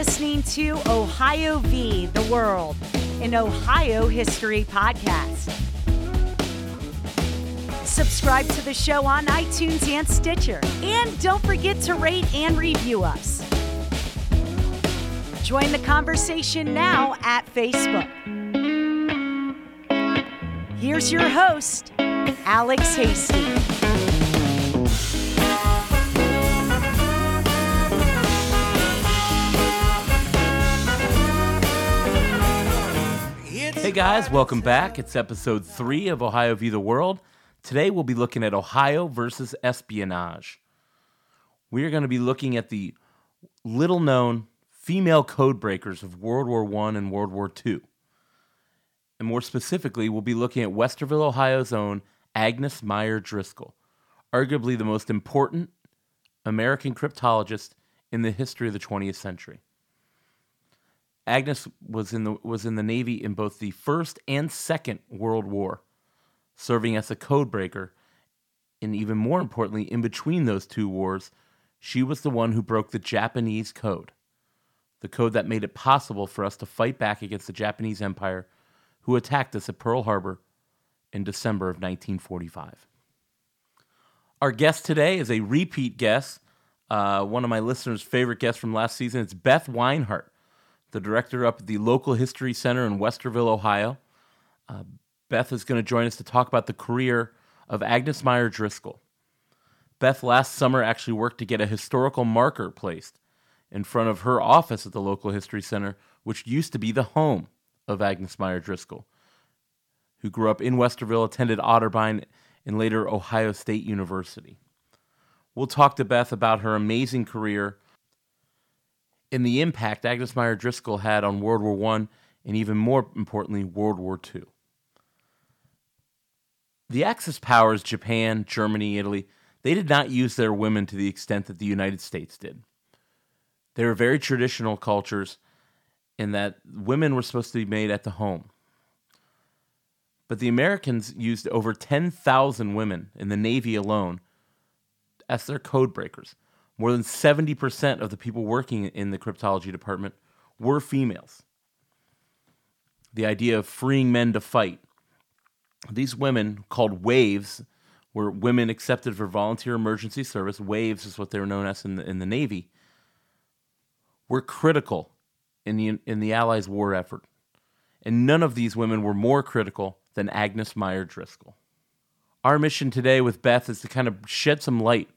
Listening to Ohio v. the World, an Ohio history podcast. Subscribe to the show on iTunes and Stitcher. And don't forget to rate and review us. Join the conversation now at Facebook. Here's your host, Alex Hasty. Hey guys, welcome back. It's episode three of Ohio View the World. Today we'll be looking at Ohio versus espionage. We are going to be looking at the little known female code breakers of World War I and World War II. And more specifically, we'll be looking at Westerville, Ohio's own Agnes Meyer Driscoll, arguably the most important American cryptologist in the history of the 20th century. Agnes was in the was in the Navy in both the First and Second World War, serving as a codebreaker. And even more importantly, in between those two wars, she was the one who broke the Japanese code, the code that made it possible for us to fight back against the Japanese Empire, who attacked us at Pearl Harbor in December of 1945. Our guest today is a repeat guest, uh, one of my listeners' favorite guests from last season. It's Beth Weinhardt the director up at the local history center in Westerville, Ohio. Uh, Beth is going to join us to talk about the career of Agnes Meyer Driscoll. Beth last summer actually worked to get a historical marker placed in front of her office at the local history center, which used to be the home of Agnes Meyer Driscoll, who grew up in Westerville, attended Otterbein, and later Ohio State University. We'll talk to Beth about her amazing career and the impact Agnes Meyer Driscoll had on World War I and even more importantly, World War II. The Axis powers, Japan, Germany, Italy, they did not use their women to the extent that the United States did. They were very traditional cultures in that women were supposed to be made at the home. But the Americans used over 10,000 women in the Navy alone as their code breakers. More than 70% of the people working in the cryptology department were females. The idea of freeing men to fight. These women, called waves, were women accepted for volunteer emergency service. Waves is what they were known as in the, in the Navy. Were critical in the, in the Allies' war effort. And none of these women were more critical than Agnes Meyer Driscoll. Our mission today with Beth is to kind of shed some light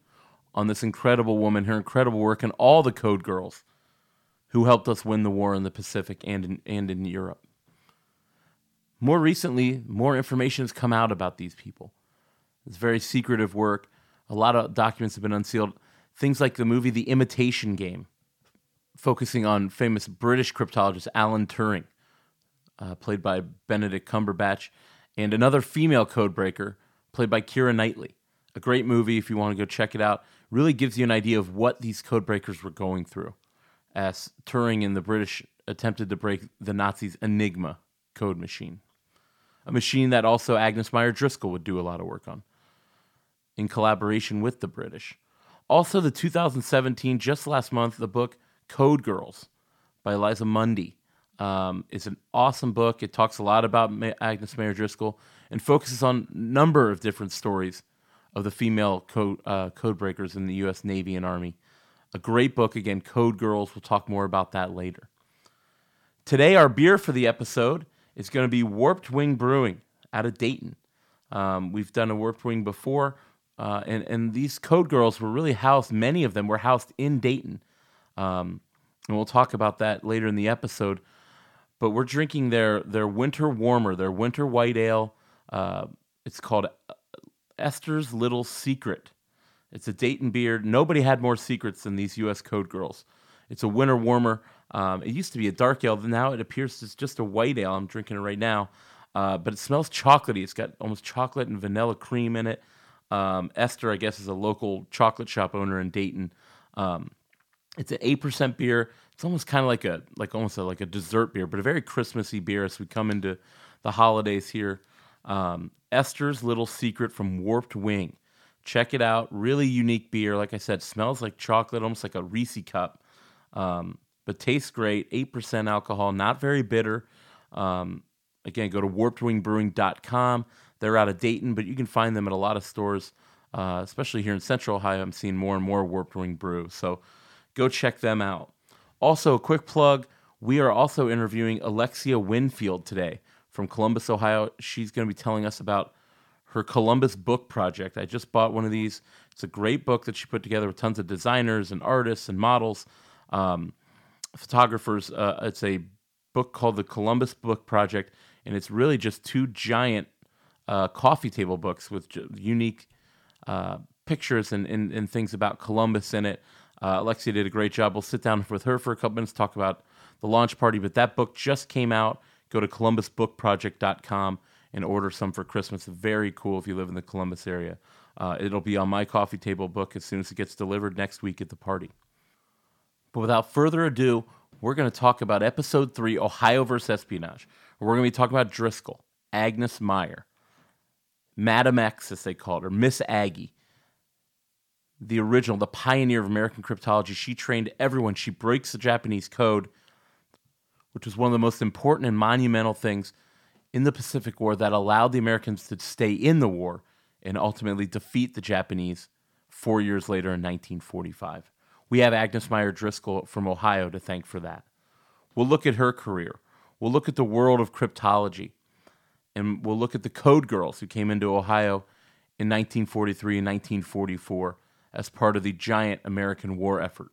on this incredible woman, her incredible work, and all the Code Girls who helped us win the war in the Pacific and in, and in Europe. More recently, more information has come out about these people. It's very secretive work. A lot of documents have been unsealed. Things like the movie The Imitation Game, focusing on famous British cryptologist Alan Turing, uh, played by Benedict Cumberbatch, and another female codebreaker, played by Keira Knightley. A great movie if you want to go check it out really gives you an idea of what these code breakers were going through as Turing and the British attempted to break the Nazis' Enigma code machine, a machine that also Agnes Meyer Driscoll would do a lot of work on in collaboration with the British. Also, the 2017, just last month, the book Code Girls by Eliza Mundy um, is an awesome book. It talks a lot about Agnes Meyer Driscoll and focuses on a number of different stories of the female code, uh, code breakers in the U.S. Navy and Army. A great book, again, Code Girls. We'll talk more about that later. Today, our beer for the episode is going to be Warped Wing Brewing out of Dayton. Um, we've done a Warped Wing before, uh, and, and these Code Girls were really housed, many of them were housed in Dayton. Um, and we'll talk about that later in the episode. But we're drinking their, their winter warmer, their winter white ale. Uh, it's called Esther's Little Secret. It's a Dayton beer. Nobody had more secrets than these U.S. Code Girls. It's a winter warmer. Um, it used to be a dark ale. Now it appears it's just a white ale. I'm drinking it right now. Uh, but it smells chocolatey. It's got almost chocolate and vanilla cream in it. Um, Esther, I guess, is a local chocolate shop owner in Dayton. Um, it's an eight percent beer. It's almost kind of like a like almost a, like a dessert beer, but a very Christmassy beer as we come into the holidays here. Um, Esther's Little Secret from Warped Wing. Check it out. Really unique beer. Like I said, smells like chocolate, almost like a Reese cup. Um, but tastes great. 8% alcohol, not very bitter. Um, again, go to warpedwingbrewing.com. They're out of Dayton, but you can find them at a lot of stores, uh, especially here in Central Ohio. I'm seeing more and more Warped Wing brew. So go check them out. Also, a quick plug we are also interviewing Alexia Winfield today from Columbus, Ohio. She's going to be telling us about her Columbus book project. I just bought one of these. It's a great book that she put together with tons of designers and artists and models, um, photographers. Uh, it's a book called the Columbus Book Project, and it's really just two giant uh, coffee table books with j- unique uh, pictures and, and, and, things about Columbus in it. Uh, Alexia did a great job. We'll sit down with her for a couple minutes, talk about the launch party, but that book just came out. Go to columbusbookproject.com and order some for Christmas. Very cool if you live in the Columbus area. Uh, it'll be on my coffee table book as soon as it gets delivered next week at the party. But without further ado, we're going to talk about episode three Ohio versus espionage. We're going to be talking about Driscoll, Agnes Meyer, Madam X, as they called her, Miss Aggie, the original, the pioneer of American cryptology. She trained everyone. She breaks the Japanese code which was one of the most important and monumental things in the Pacific War that allowed the Americans to stay in the war and ultimately defeat the Japanese four years later in 1945. We have Agnes Meyer Driscoll from Ohio to thank for that. We'll look at her career. We'll look at the world of cryptology. And we'll look at the Code Girls who came into Ohio in 1943 and 1944 as part of the giant American war effort.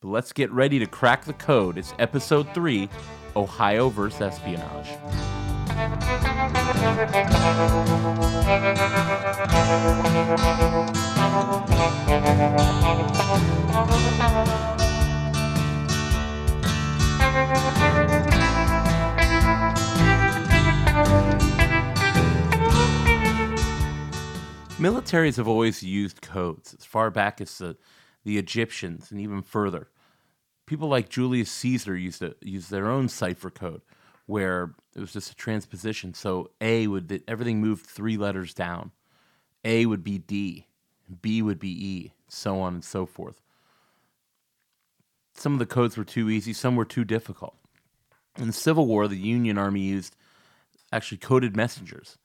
But let's get ready to crack the code. It's episode three Ohio versus espionage. Militaries have always used codes as far back as the the Egyptians, and even further. People like Julius Caesar used to use their own cipher code, where it was just a transposition. So A would everything moved three letters down. A would be D, B would be E, so on and so forth. Some of the codes were too easy, some were too difficult. In the Civil War, the Union Army used actually coded messengers.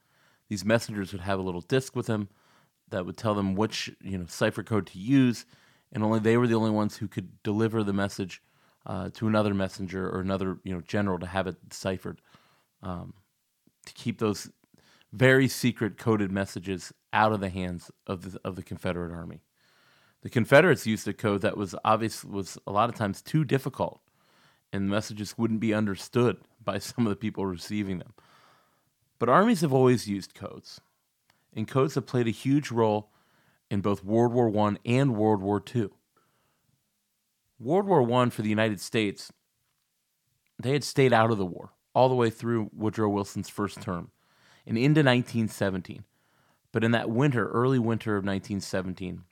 These messengers would have a little disc with them that would tell them which you know cipher code to use and only they were the only ones who could deliver the message uh, to another messenger or another you know general to have it deciphered um, to keep those very secret coded messages out of the hands of the, of the Confederate Army. The Confederates used a code that was obvious was a lot of times too difficult, and the messages wouldn't be understood by some of the people receiving them. But armies have always used codes, and codes have played a huge role in both World War I and World War II. World War I for the United States, they had stayed out of the war all the way through Woodrow Wilson's first term and into 1917. But in that winter, early winter of 1917,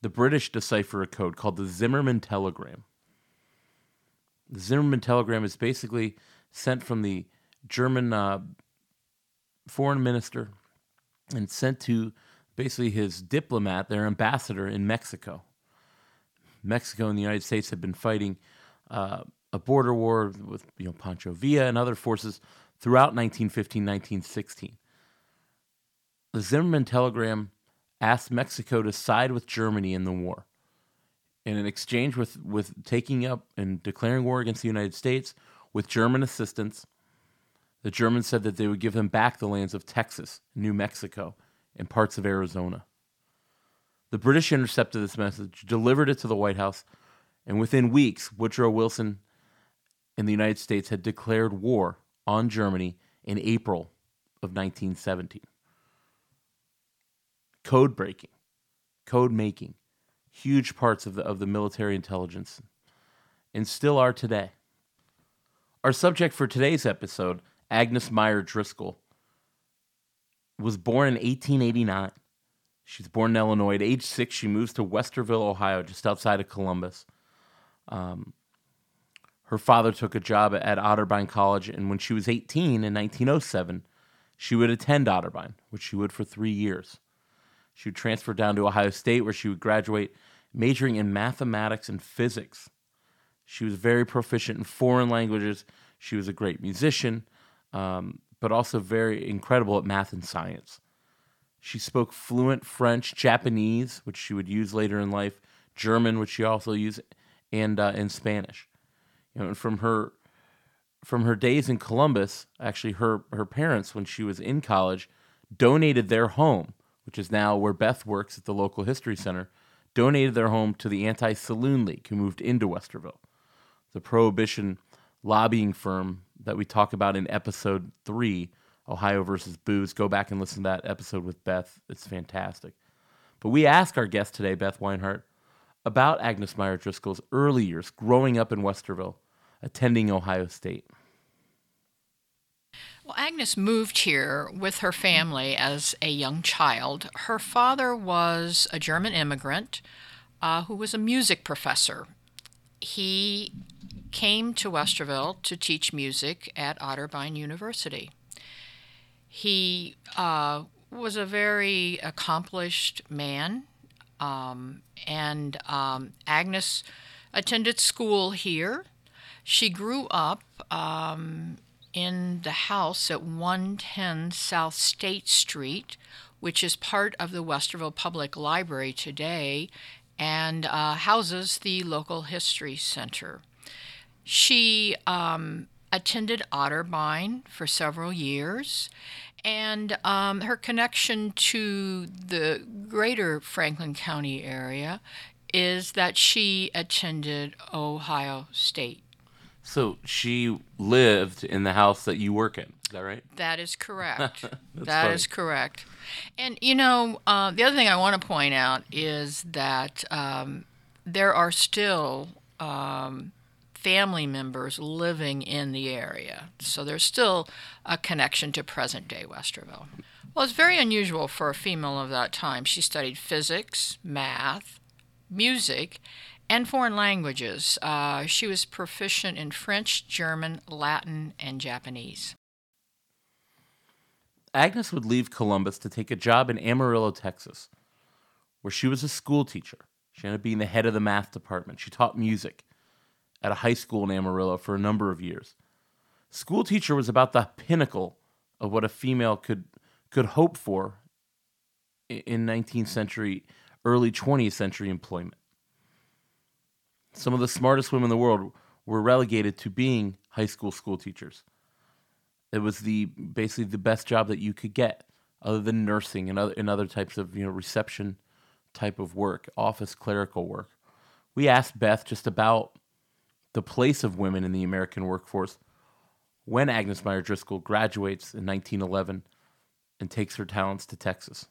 the British decipher a code called the Zimmermann Telegram. The Zimmermann Telegram is basically sent from the German uh, foreign minister and sent to basically his diplomat, their ambassador in Mexico. Mexico and the United States had been fighting uh, a border war with you know Pancho Villa and other forces throughout 1915, 1916. The Zimmerman telegram asked Mexico to side with Germany in the war. And in exchange with, with taking up and declaring war against the United States with German assistance, the Germans said that they would give them back the lands of Texas, New Mexico, and parts of Arizona. The British intercepted this message, delivered it to the White House, and within weeks, Woodrow Wilson and the United States had declared war on Germany in April of 1917. Code breaking, code making, huge parts of the, of the military intelligence, and still are today. Our subject for today's episode, Agnes Meyer Driscoll, was born in 1889. She was born in Illinois. At age six, she moves to Westerville, Ohio, just outside of Columbus. Um, her father took a job at Otterbein College, and when she was 18 in 1907, she would attend Otterbein, which she would for three years. She would transfer down to Ohio State, where she would graduate majoring in mathematics and physics. She was very proficient in foreign languages. She was a great musician, um, but also very incredible at math and science. She spoke fluent French, Japanese, which she would use later in life, German, which she also used, and uh, in Spanish. You know, and from her from her days in Columbus, actually, her her parents, when she was in college, donated their home, which is now where Beth works at the local history center, donated their home to the Anti Saloon League, who moved into Westerville, the prohibition lobbying firm that we talk about in episode three, Ohio versus Booze. Go back and listen to that episode with Beth; it's fantastic. But we ask our guest today, Beth Weinhardt, about Agnes Meyer Driscoll's early years growing up in Westerville, attending Ohio State. Well, Agnes moved here with her family as a young child. Her father was a German immigrant uh, who was a music professor. He came to Westerville to teach music at Otterbein University. He uh, was a very accomplished man, um, and um, Agnes attended school here. She grew up um, in the house at 110 South State Street, which is part of the Westerville Public Library today and uh, houses the local history center. She um, attended Otterbein for several years, and um, her connection to the greater Franklin County area is that she attended Ohio State so she lived in the house that you work in. Is that right? That is correct. that funny. is correct. And you know, uh, the other thing I want to point out is that um, there are still um, family members living in the area, so there's still a connection to present day Westerville. Well, it's very unusual for a female of that time. She studied physics, math, music, and foreign languages. Uh, she was proficient in French, German, Latin, and Japanese. Agnes would leave Columbus to take a job in Amarillo, Texas, where she was a school teacher. She ended up being the head of the math department. She taught music at a high school in Amarillo for a number of years. School teacher was about the pinnacle of what a female could could hope for in 19th century, early 20th century employment. Some of the smartest women in the world were relegated to being high school school teachers. It was the basically the best job that you could get, other than nursing and other and other types of you know reception type of work, office clerical work. We asked Beth just about the place of women in the American workforce when Agnes Meyer Driscoll graduates in 1911 and takes her talents to Texas.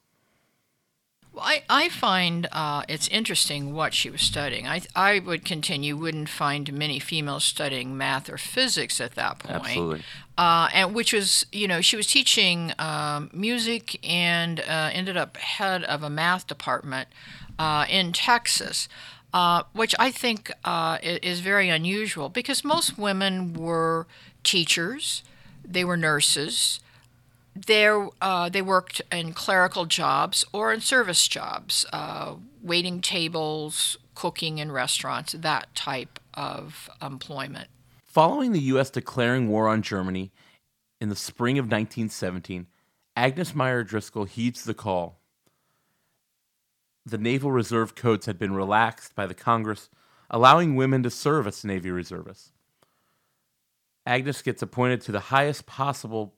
Well, I, I find uh, it's interesting what she was studying. I, I would continue, wouldn't find many females studying math or physics at that point. Absolutely. Uh, and which was, you know, she was teaching um, music and uh, ended up head of a math department uh, in Texas. Uh, which I think uh, is very unusual because most women were teachers, they were nurses, there uh, they worked in clerical jobs or in service jobs, uh, waiting tables, cooking in restaurants, that type of employment. Following the U.S. declaring war on Germany in the spring of 1917, Agnes Meyer Driscoll heeds the call. The Naval Reserve codes had been relaxed by the Congress, allowing women to serve as Navy reservists. Agnes gets appointed to the highest possible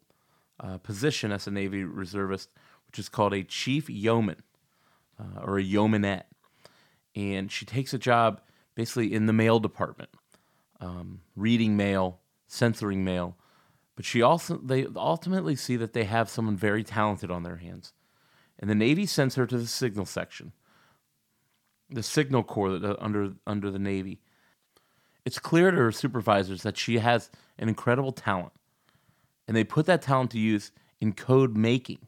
uh, position as a Navy reservist, which is called a chief yeoman uh, or a yeomanette. And she takes a job basically in the mail department, um, reading mail, censoring mail. But she also they ultimately see that they have someone very talented on their hands, and the Navy sends her to the signal section, the signal corps that, uh, under under the Navy. It's clear to her supervisors that she has an incredible talent and they put that talent to use in code making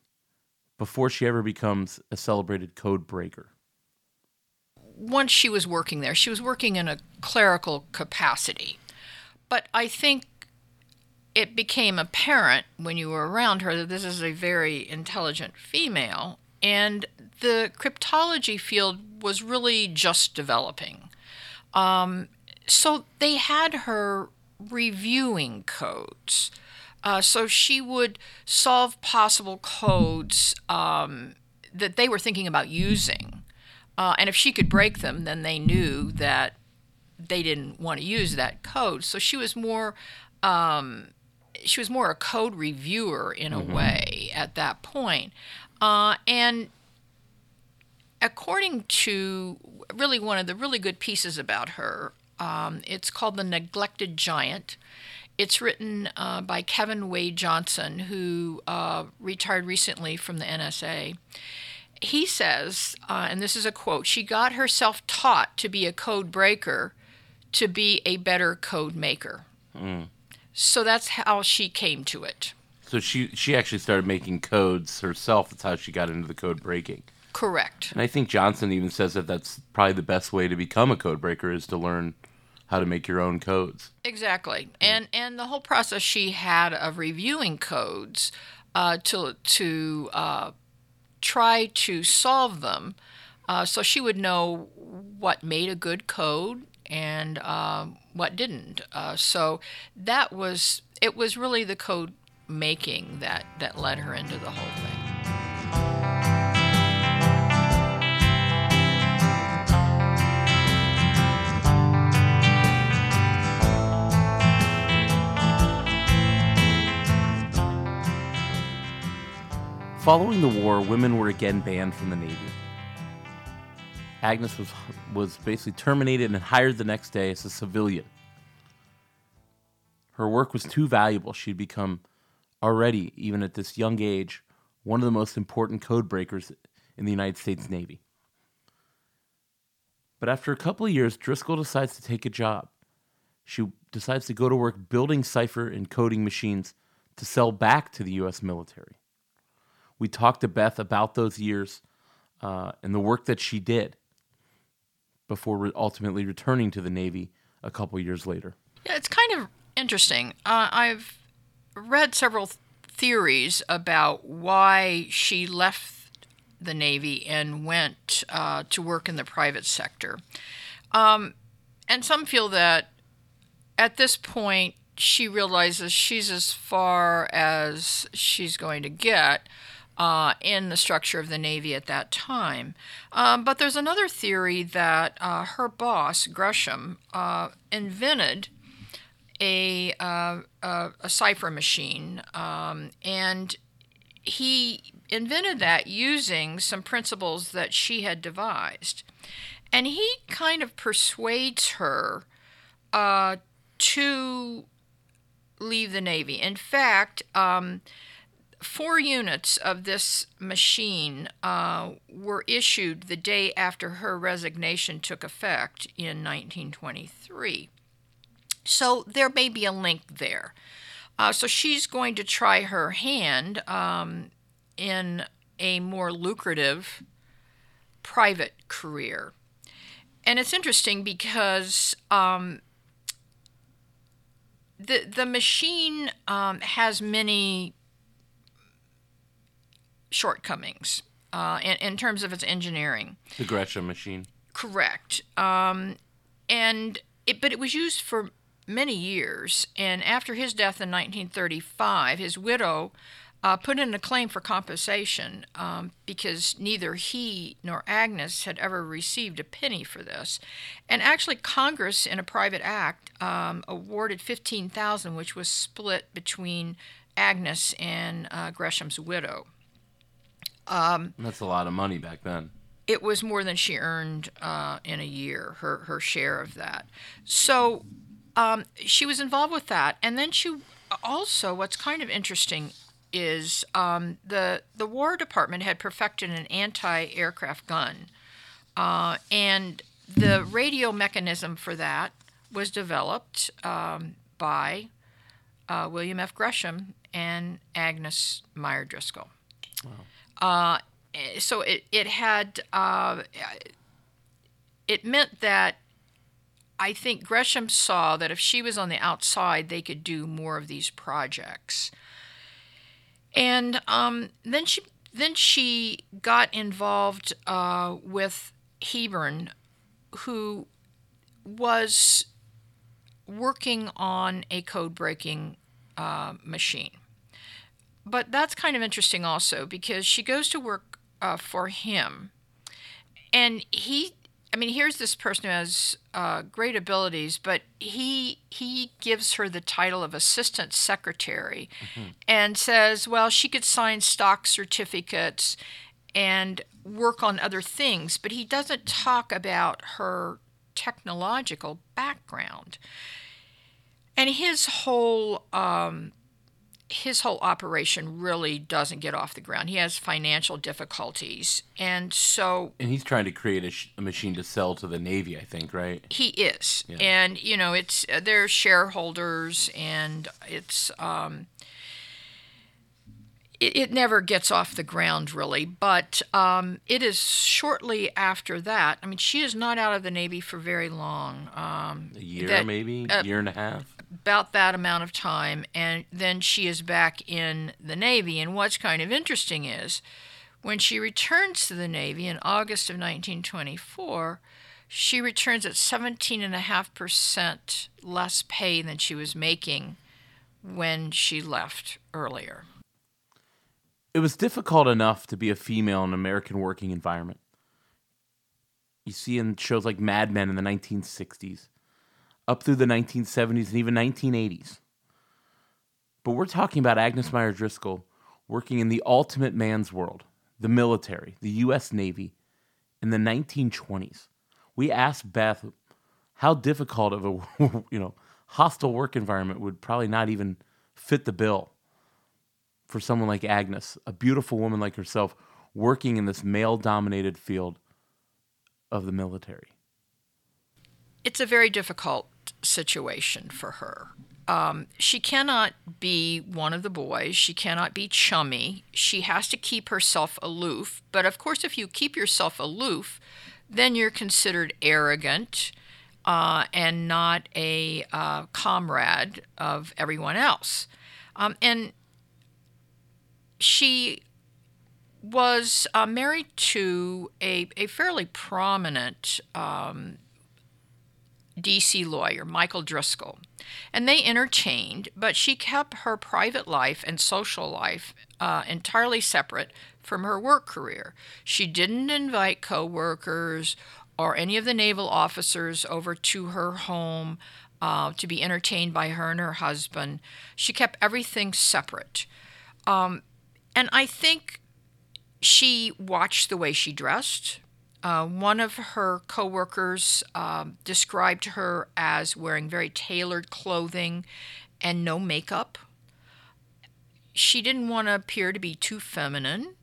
before she ever becomes a celebrated code breaker. Once she was working there, she was working in a clerical capacity. But I think it became apparent when you were around her that this is a very intelligent female, and the cryptology field was really just developing. Um, so they had her reviewing codes. Uh, so she would solve possible codes um, that they were thinking about using. Uh, and if she could break them, then they knew that they didn't want to use that code. So she was more, um, she was more a code reviewer in a way at that point. Uh, and according to really one of the really good pieces about her, um, it's called The Neglected Giant. It's written uh, by Kevin Wade Johnson, who uh, retired recently from the NSA. He says, uh, and this is a quote she got herself taught to be a code breaker to be a better code maker. So that's how she came to it. So she she actually started making codes herself. That's how she got into the code breaking. Correct. And I think Johnson even says that that's probably the best way to become a code breaker is to learn how to make your own codes. Exactly, and and the whole process she had of reviewing codes uh, to to uh, try to solve them, uh, so she would know what made a good code and um, what didn't. Uh, so that was it was really the code making that that led her into the whole thing. Following the war, women were again banned from the Navy. Agnes was was basically terminated and hired the next day as a civilian. Her work was too valuable. She'd become already, even at this young age, one of the most important code breakers in the United States Navy. But after a couple of years, Driscoll decides to take a job. She decides to go to work building cipher and coding machines to sell back to the U.S. military. We talked to Beth about those years uh, and the work that she did before re- ultimately returning to the Navy a couple years later. Yeah, it's kind of interesting. Uh, I've read several th- theories about why she left the Navy and went uh, to work in the private sector. Um, and some feel that at this point, she realizes she's as far as she's going to get uh, in the structure of the Navy at that time. Um, but there's another theory that uh, her boss, Gresham, uh, invented a, uh, a, a cipher machine, um, and he invented that using some principles that she had devised. And he kind of persuades her uh, to leave the Navy. In fact, um, four units of this machine uh, were issued the day after her resignation took effect in 1923. So there may be a link there. Uh, so she's going to try her hand um, in a more lucrative private career. And it's interesting because um, the the machine um, has many shortcomings uh, in, in terms of its engineering. The Gresham machine. Correct. Um, and it, but it was used for many years. And after his death in 1935, his widow uh, put in a claim for compensation um, because neither he nor Agnes had ever received a penny for this. And actually, Congress, in a private act, um, awarded 15000 which was split between Agnes and uh, Gresham's widow. That's a lot of money back then. it was more than she earned uh, in a year, her her share of that. So um, she was involved with that, and then she also what's kind of interesting is um, the the War Department had perfected an anti-aircraft gun, uh, and the radio mechanism for that was developed um, by uh, William F. Gresham and Agnes Meyer Driscoll. Uh, so it it had uh, it meant that I think Gresham saw that if she was on the outside, they could do more of these projects. And um, then she then she got involved uh, with Hebern, who was working on a code breaking uh, machine. But that's kind of interesting also because she goes to work uh, for him. And he, I mean, here's this person who has uh, great abilities, but he he gives her the title of assistant secretary, and says, well, she could sign stock certificates and work on other things, but he doesn't talk about her technological background. And his whole um, his whole operation really doesn't get off the ground. He has financial difficulties, and so And he's trying to create a, sh- a machine to sell to the Navy, I think, right? he is. And you know, it's uh, they're shareholders, and it's um, it, it never gets off the ground really. But um, it is shortly after that. I mean, she is not out of the Navy for very long. Um, A year, that- maybe? uh, year and a half? About that amount of time, and then she is back in the Navy. And what's kind of interesting is when she returns to the Navy in August of 1924, she returns at 17.5% less pay than she was making when she left earlier. It was difficult enough to be a female in an American working environment. You see in shows like Mad Men in the 1960s, up through the 1970s and even 1980s. But we're talking about Agnes Meyer Driscoll working in the ultimate man's world, the military, the U.S. Navy, in the 1920s. We asked Beth how difficult of a you know hostile work environment would probably not even fit the bill for someone like Agnes, a beautiful woman like herself, working in this male dominated field of the military. it's a very difficult situation for her. Um, she cannot be one of the boys. She cannot be chummy. She has to keep herself aloof. But of course, if you keep yourself aloof, then you're considered arrogant uh, and not a uh, comrade of everyone else. Um, and she was uh, married to a, a fairly prominent um, DC lawyer, Michael Driscoll. And they entertained, but she kept her private life and social life uh, entirely separate from her work career. She didn't invite coworkers or any of the naval officers over to her home uh, to be entertained by her and her husband. She kept everything separate. Um, and I think she watched the way she dressed. Uh, one of her coworkers um, described her as wearing very tailored clothing and no makeup. She didn't want to appear to be too feminine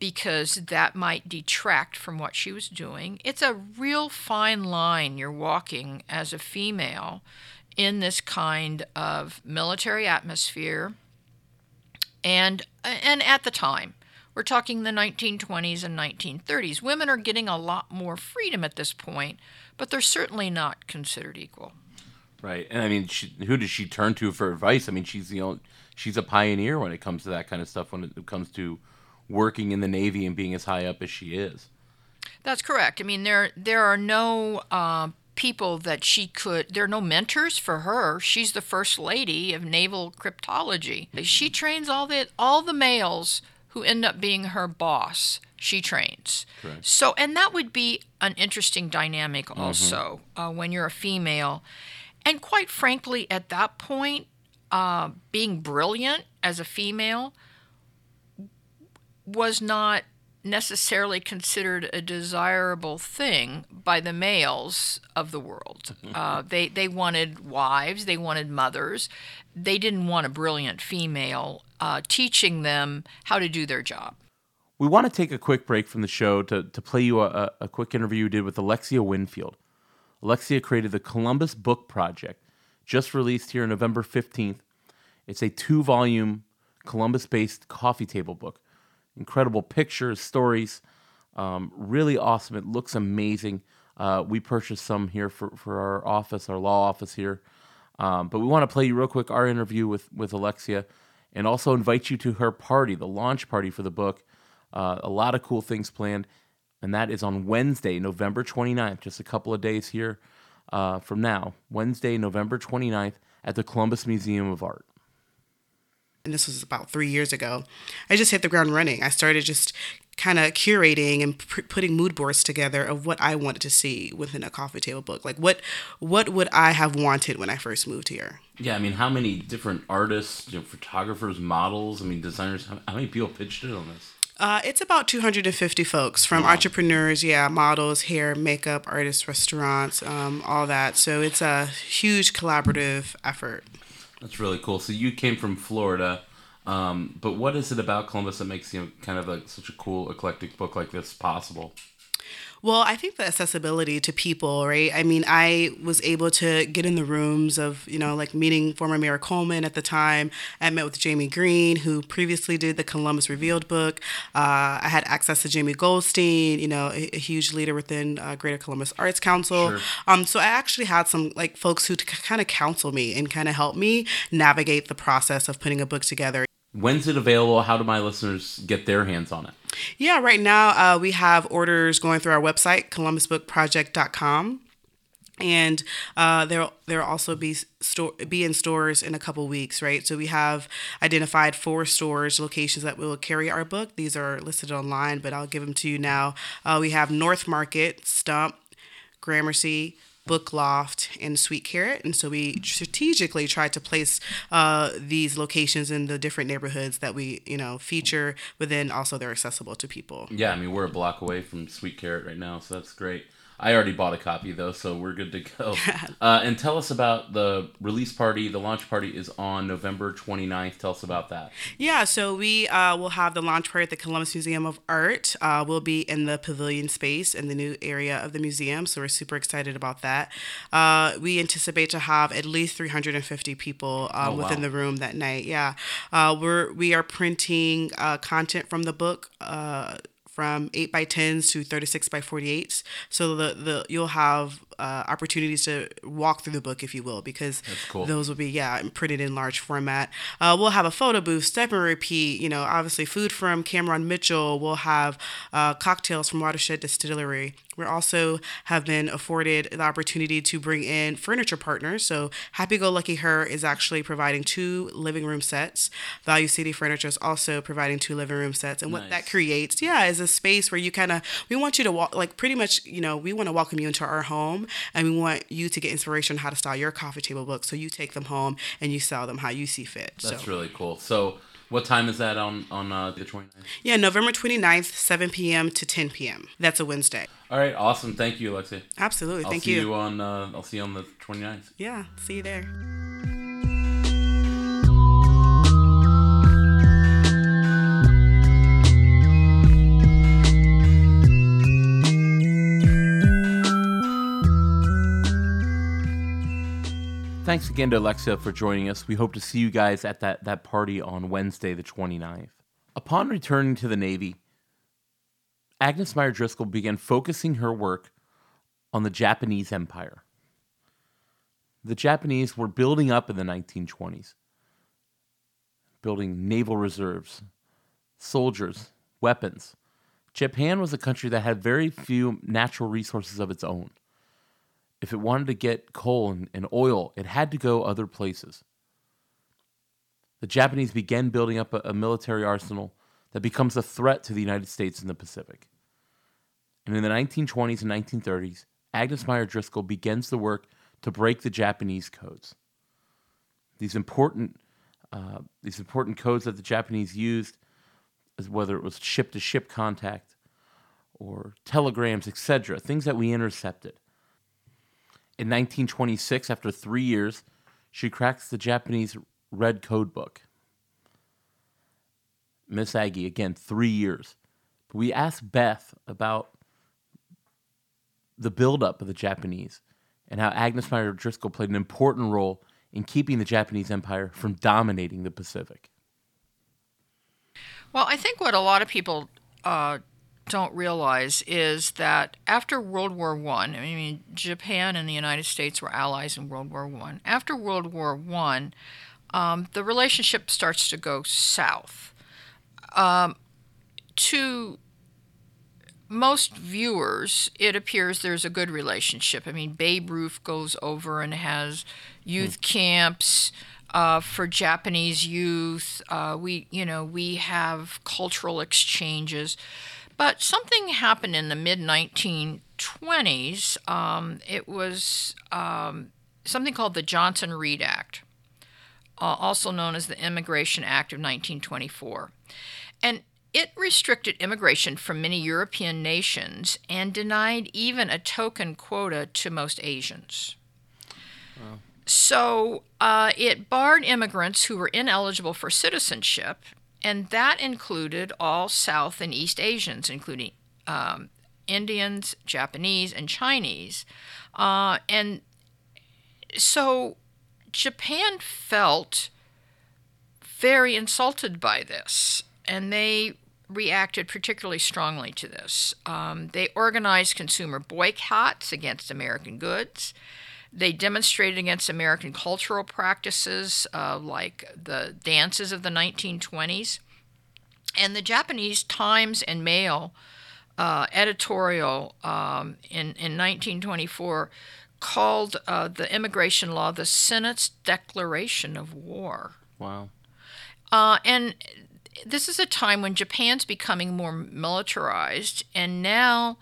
because that might detract from what she was doing. It's a real fine line you're walking as a female in this kind of military atmosphere and and at the time we're talking the 1920s and 1930s women are getting a lot more freedom at this point but they're certainly not considered equal Right. And I mean, she, who does she turn to for advice? I mean, she's the only, she's a pioneer when it comes to that kind of stuff. When it comes to working in the Navy and being as high up as she is. That's correct. I mean, there there are no uh, people that she could. There are no mentors for her. She's the first lady of naval cryptology. She trains all the all the males who end up being her boss. She trains. Correct. So, and that would be an interesting dynamic also uh, when you're a female. And quite frankly, at that point, uh, being brilliant as a female was not necessarily considered a desirable thing by the males of the world. Uh, they they wanted wives, they wanted mothers. They didn't want a brilliant female uh, teaching them how to do their job. We want to take a quick break from the show to, to play you a, a quick interview you did with Alexia Winfield. Alexia created the Columbus Book Project, just released here November 15th. It's a two volume Columbus based coffee table book. Incredible pictures, stories, um, really awesome. It looks amazing. Uh, we purchased some here for, for our office, our law office here. Um, but we want to play you real quick our interview with, with Alexia and also invite you to her party, the launch party for the book. Uh, a lot of cool things planned, and that is on Wednesday, November 29th, just a couple of days here. uh, from now, Wednesday, November 29th, at the Columbus Museum of Art. And this was about three years ago. I just hit the ground running. I started just kind of curating and putting mood boards together of what I wanted to see within a coffee table book. Like what what would I have wanted when I first moved here? Yeah, I mean, how many different artists, you know, photographers, models, I mean, designers, how, how many people pitched in on this? Uh, it's about 250 folks from wow. entrepreneurs, yeah, models, hair, makeup, artists, restaurants, um, all that. So it's a huge collaborative effort. That's really cool. So you came from Florida. Um, but what is it about Columbus that makes you know, kind of a, such a cool eclectic book like this possible? Well, I think the accessibility to people, right? I mean, I was able to get in the rooms of, you know, like meeting former Mayor Coleman at the time. I met with Jamie Green, who previously did the Columbus Revealed book. Uh, I had access to Jamie Goldstein, you know, a, a huge leader within uh, Greater Columbus Arts Council. Sure. Um, so I actually had some like folks who kind of counsel me and kind of help me navigate the process of putting a book together. When's it available? How do my listeners get their hands on it? Yeah, right now uh, we have orders going through our website, columbusbookproject.com. And uh, there there'll also be store be in stores in a couple weeks, right? So we have identified four stores locations that will carry our book. These are listed online, but I'll give them to you now. Uh, we have North Market, Stump, Gramercy, Book Loft, and Sweet Carrot. And so we strategically tried to place uh, these locations in the different neighborhoods that we, you know, feature, but then also they're accessible to people. Yeah, I mean, we're a block away from Sweet Carrot right now, so that's great. I already bought a copy though, so we're good to go. Uh, and tell us about the release party. The launch party is on November 29th. Tell us about that. Yeah, so we uh, will have the launch party at the Columbus Museum of Art. Uh, we'll be in the pavilion space in the new area of the museum, so we're super excited about that. Uh, we anticipate to have at least 350 people uh, oh, within wow. the room that night. Yeah, uh, we're we are printing content from the book from 8 by 10s to 36 by 48s so the, the you'll have uh, opportunities to walk through the book, if you will, because cool. those will be yeah printed in large format. Uh, we'll have a photo booth, step and repeat. You know, obviously food from Cameron Mitchell. We'll have uh, cocktails from Watershed Distillery. We also have been afforded the opportunity to bring in furniture partners. So Happy Go Lucky Her is actually providing two living room sets. Value City Furniture is also providing two living room sets. And nice. what that creates, yeah, is a space where you kind of we want you to walk like pretty much you know we want to welcome you into our home and we want you to get inspiration on how to style your coffee table books. So you take them home and you sell them how you see fit. That's so. really cool. So what time is that on on uh, the 29th? Yeah, November 29th, 7 p.m. to 10 p.m. That's a Wednesday. All right, awesome. Thank you, Alexia. Absolutely. I'll Thank see you. you on uh, I'll see you on the 29th. Yeah, see you there. Thanks again to Alexia for joining us. We hope to see you guys at that, that party on Wednesday, the 29th. Upon returning to the Navy, Agnes Meyer Driscoll began focusing her work on the Japanese Empire. The Japanese were building up in the 1920s, building naval reserves, soldiers, weapons. Japan was a country that had very few natural resources of its own if it wanted to get coal and, and oil, it had to go other places. The Japanese began building up a, a military arsenal that becomes a threat to the United States in the Pacific. And in the 1920s and 1930s, Agnes Meyer Driscoll begins the work to break the Japanese codes. These important, uh, these important codes that the Japanese used, whether it was ship to ship contact or telegrams, etc., things that we intercepted. In 1926, after three years, she cracks the Japanese Red Code Book. Miss Aggie, again, three years. But we asked Beth about the buildup of the Japanese and how Agnes Meyer Driscoll played an important role in keeping the Japanese Empire from dominating the Pacific. Well, I think what a lot of people uh, don't realize is that after World War One, I, I mean, Japan and the United States were allies in World War One. After World War One, um, the relationship starts to go south. Um, to most viewers, it appears there's a good relationship. I mean, Babe Ruth goes over and has youth camps uh, for Japanese youth. Uh, we, you know, we have cultural exchanges. But something happened in the mid 1920s. Um, it was um, something called the Johnson Reed Act, uh, also known as the Immigration Act of 1924. And it restricted immigration from many European nations and denied even a token quota to most Asians. Wow. So uh, it barred immigrants who were ineligible for citizenship, and that included all South and East Asians, including um, Indians, Japanese, and Chinese. Uh, and so Japan felt very insulted by this, and they reacted particularly strongly to this. Um, they organized consumer boycotts against American goods. They demonstrated against American cultural practices uh, like the dances of the 1920s. And the Japanese Times and Mail uh, editorial um, in, in 1924 called uh, the immigration law the Senate's declaration of war. Wow. Uh, and this is a time when Japan's becoming more militarized, and now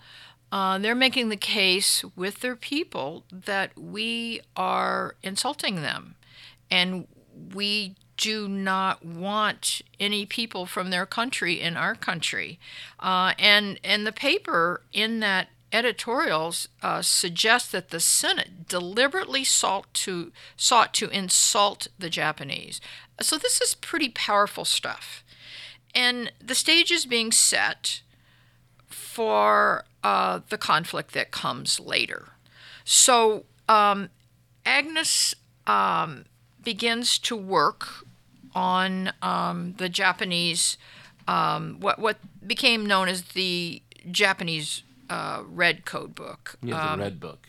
uh, they're making the case with their people that we are insulting them, and we do not want any people from their country in our country. Uh, and and the paper in that editorials uh, that the Senate deliberately sought to sought to insult the Japanese. So this is pretty powerful stuff, and the stage is being set for uh, the conflict that comes later. So um, Agnes um, begins to work on um, the Japanese, um, what what became known as the Japanese uh, Red Code Book. Yeah, the um, Red Book.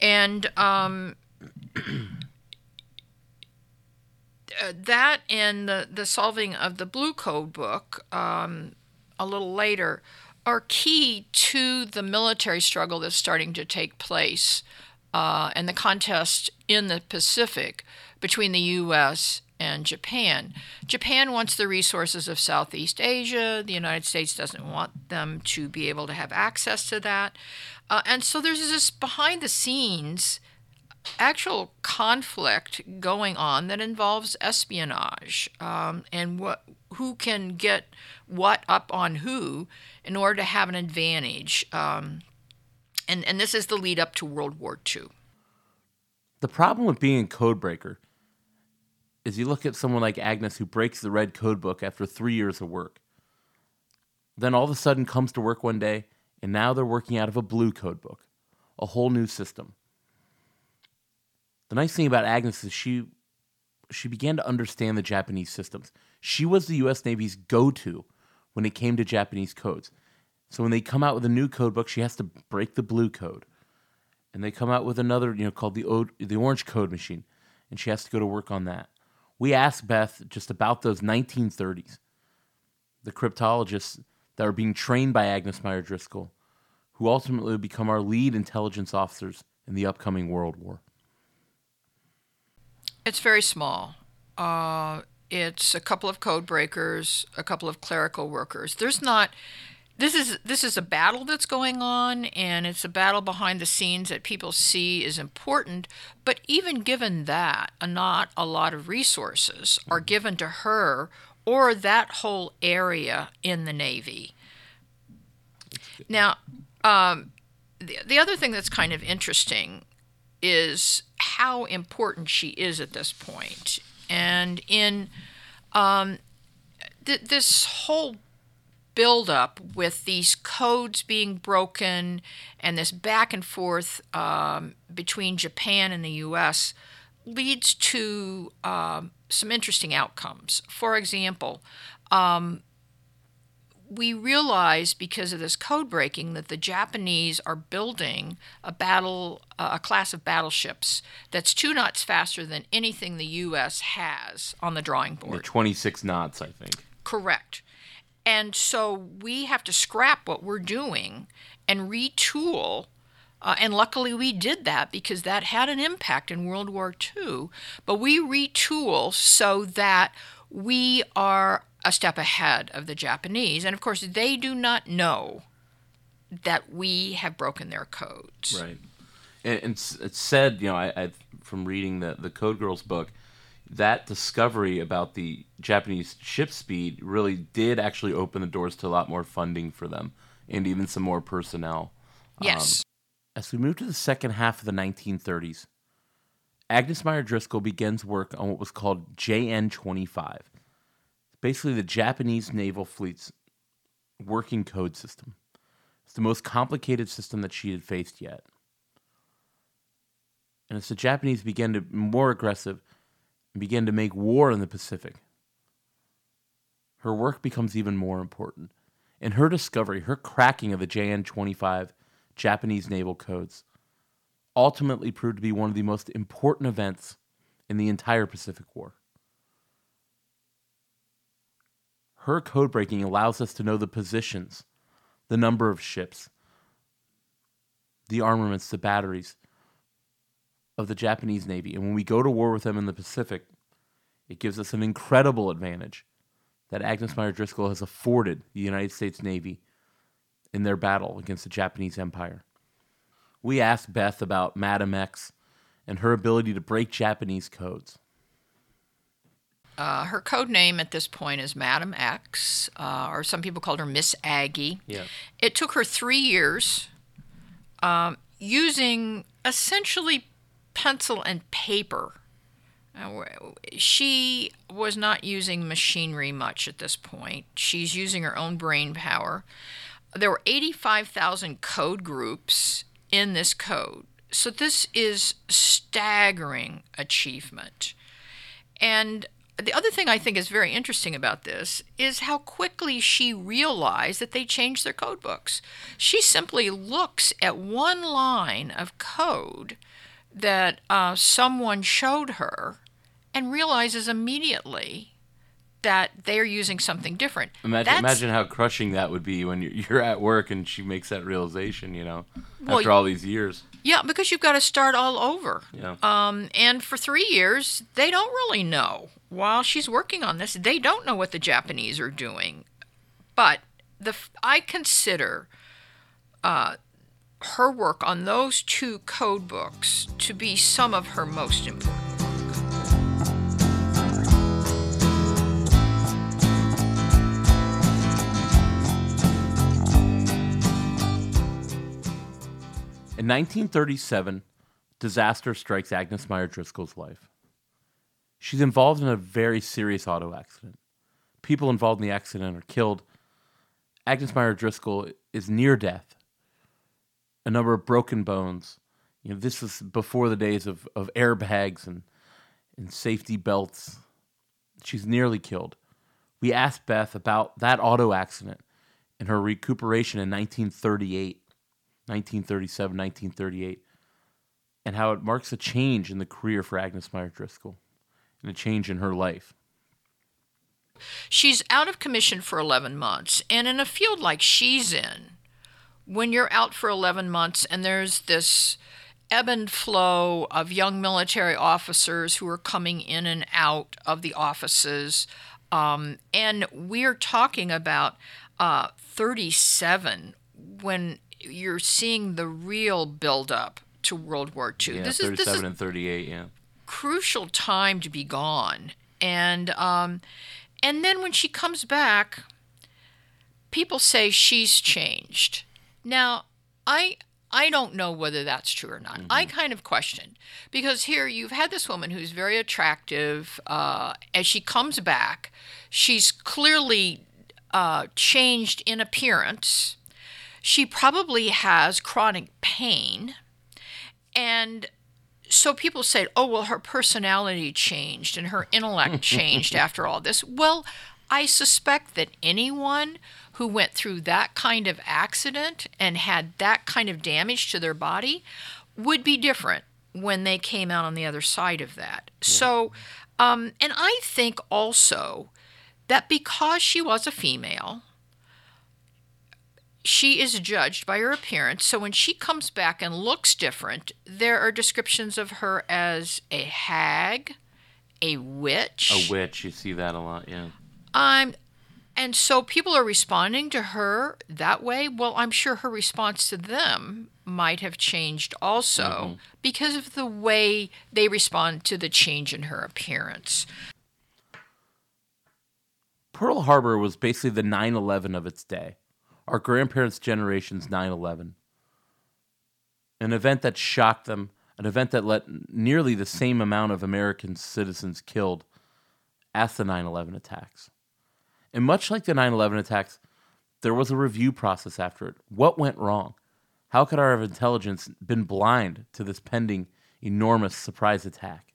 And um, that and the, the solving of the Blue Code Book um, a little later are key to the military struggle that's starting to take place uh, and the contest in the Pacific between the U.S and Japan. Japan wants the resources of Southeast Asia. The United States doesn't want them to be able to have access to that. Uh, and so there's this behind the scenes actual conflict going on that involves espionage um, and what who can get what up on who in order to have an advantage. Um, and, and this is the lead up to World War II. The problem with being a codebreaker is you look at someone like Agnes who breaks the red code book after three years of work. Then all of a sudden comes to work one day, and now they're working out of a blue code book, a whole new system. The nice thing about Agnes is she she began to understand the Japanese systems. She was the US Navy's go-to when it came to Japanese codes. So when they come out with a new code book, she has to break the blue code. And they come out with another, you know, called the o- the orange code machine, and she has to go to work on that we asked Beth just about those 1930s, the cryptologists that are being trained by Agnes Meyer Driscoll, who ultimately would become our lead intelligence officers in the upcoming World War. It's very small. Uh, it's a couple of code breakers, a couple of clerical workers. There's not this is this is a battle that's going on and it's a battle behind the scenes that people see is important but even given that not a lot of resources are mm-hmm. given to her or that whole area in the navy now um, the, the other thing that's kind of interesting is how important she is at this point and in um, th- this whole buildup with these codes being broken and this back and forth um, between Japan and the U.S. leads to um, some interesting outcomes. For example, um, we realize because of this code breaking that the Japanese are building a battle, uh, a class of battleships that's two knots faster than anything the U.S. has on the drawing board. Yeah, 26 knots, I think. Correct And so we have to scrap what we're doing and retool. Uh, and luckily we did that because that had an impact in World War II. But we retool so that we are a step ahead of the Japanese. And of course, they do not know that we have broken their codes. Right. And, it's, it's said, you know, I, I from reading the the Code Girls book, that discovery about the Japanese ship speed really did actually open the doors to a lot more funding for them and even some more personnel. Yes. Um, as we move to the second half of the 1930s, Agnes Meyer Driscoll begins work on what was called JN 25, basically the Japanese naval fleet's working code system. It's the most complicated system that she had faced yet. And as the Japanese began to be more aggressive and began to make war in the Pacific, her work becomes even more important. And her discovery, her cracking of the JN 25 Japanese naval codes, ultimately proved to be one of the most important events in the entire Pacific War. Her code breaking allows us to know the positions, the number of ships, the armaments, the batteries of the Japanese Navy. And when we go to war with them in the Pacific, it gives us an incredible advantage that Agnes Meyer Driscoll has afforded the United States Navy in their battle against the Japanese Empire. We asked Beth about Madam X and her ability to break Japanese codes. Uh, her code name at this point is Madam X, uh, or some people called her Miss Aggie. Yeah. It took her three years um, using essentially pencil and paper. Uh, she was not using machinery much at this point. She's using her own brain power. There were 85,000 code groups in this code. So this is staggering achievement. And the other thing I think is very interesting about this is how quickly she realized that they changed their code books. She simply looks at one line of code that uh, someone showed her and realizes immediately that they're using something different. Imagine, That's- imagine how crushing that would be when you're, you're at work and she makes that realization, you know, Well, after all these years. Yeah, because you've got to start all over. Yeah. Um, and for three years, they don't really know. While she's working on this, they don't know what the Japanese are doing. But the I consider uh, her work on those two code books to be some of her most important. In 1937, disaster strikes Agnes Meyer Driscoll's life. She's involved in a very serious auto accident. People involved in the accident are killed. Agnes Meyer Driscoll is near death. A number of broken bones. You know, this is before the days of, of airbags and, and safety belts. She's nearly killed. We asked Beth about that auto accident and her recuperation in 1938. 1937, 1938, and how it marks a change in the career for Agnes Meyer Driscoll and a change in her life. She's out of commission for 11 months. And in a field like she's in, when you're out for 11 months and there's this ebb and flow of young military officers who are coming in and out of the offices, um, and we're talking about uh, 37 when you're seeing the real buildup to World War II. Yeah, this 37 is this is and 38, yeah. crucial time to be gone. And um, and then when she comes back, people say she's changed. Now, I I don't know whether that's true or not. I kind of question because here you've had this woman who's very attractive. Uh, as she comes back, she's clearly uh, changed in appearance. She probably has chronic pain. And so people say, oh, well, her personality changed and her intellect changed after all this. Well, I suspect that anyone who went through that kind of accident and had that kind of damage to their body would be different when they came out on the other side of that. So, um, and I think also that because she was a female, she is judged by her appearance. So when she comes back and looks different, there are descriptions of her as a hag, a witch. A witch, you see that a lot, yeah. I'm and so people are responding to her that way. Well, I'm sure her response to them might have changed also Mm-hmm. because of the way they respond to the change in her appearance. Pearl Harbor was basically the 9 11 of its day, our grandparents' generation's 9 11. An event that shocked them, an event that let nearly the same amount of American citizens killed as the 9 11 attacks. And much like the 9 11 attacks, there was a review process after it. What went wrong? How could our intelligence been blind to this pending enormous surprise attack?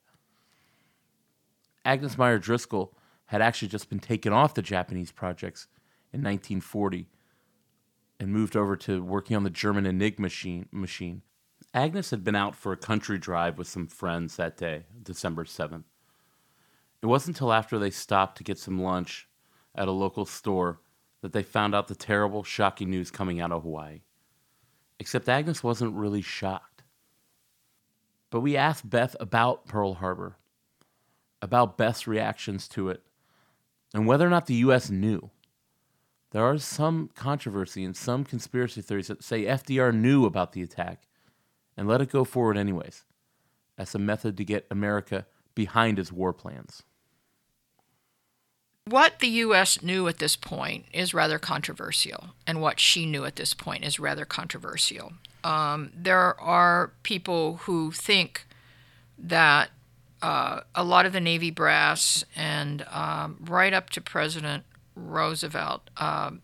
Agnes Meyer Driscoll had actually just been taken off the Japanese projects in 1940 and moved over to working on the German Enigma machine. machine. Agnes had been out for a country drive with some friends that day, December 7th. It wasn't until after they stopped to get some lunch at a local store that they found out the terrible, shocking news coming out of Hawaii. Except Agnes wasn't really shocked. But we asked Beth about Pearl Harbor, about Beth's reactions to it, and whether or not the U.S. knew. There are some controversy and some conspiracy theories that say FDR knew about the attack and let it go forward anyways, as a method to get America behind his war plans. What the U.S. knew at this point is rather controversial, and what she knew at this point is rather controversial. Um, there are people who think that uh, a lot of the Navy brass and um, right up to President Roosevelt um,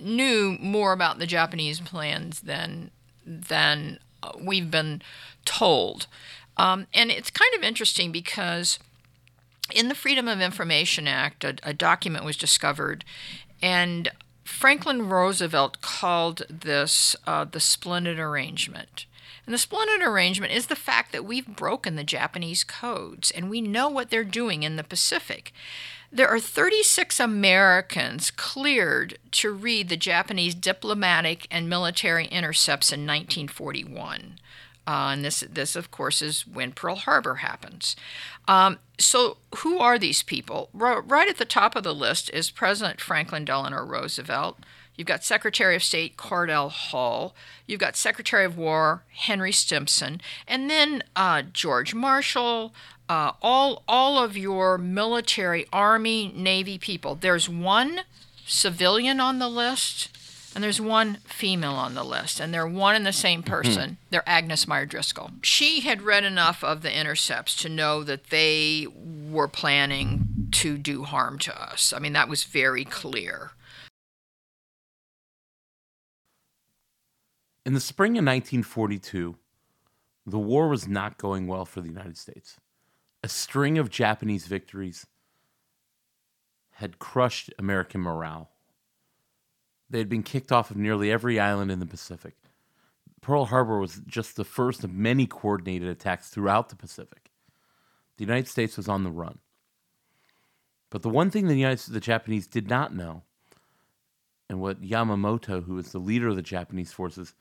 knew more about the Japanese plans than than uh, we've been told. Um, and it's kind of interesting because in the Freedom of Information Act, a, a document was discovered, and Franklin Roosevelt called this uh, the Splendid Arrangement. And the Splendid Arrangement is the fact that we've broken the Japanese codes and we know what they're doing in the Pacific. There are 36 Americans cleared to read the Japanese diplomatic and military intercepts in 1941. Uh, and this, this, of course, is when Pearl Harbor happens. Um, so, who are these people? R- right at the top of the list is President Franklin Delano Roosevelt. You've got Secretary of State Cordell Hull. You've got Secretary of War Henry Stimson, and then uh, George Marshall. Uh, all all of your military, Army, Navy people. There's one civilian on the list, and there's one female on the list, and they're one and the same person. They're Agnes Meyer Driscoll. She had read enough of the intercepts to know that they were planning to do harm to us. I mean, that was very clear. In the spring of 1942, the war was not going well for the United States. A string of Japanese victories had crushed American morale. They had been kicked off of nearly every island in the Pacific. Pearl Harbor was just the first of many coordinated attacks throughout the Pacific. The United States was on the run. But the one thing the United the Japanese did not know, and what Yamamoto, who was the leader of the Japanese forces,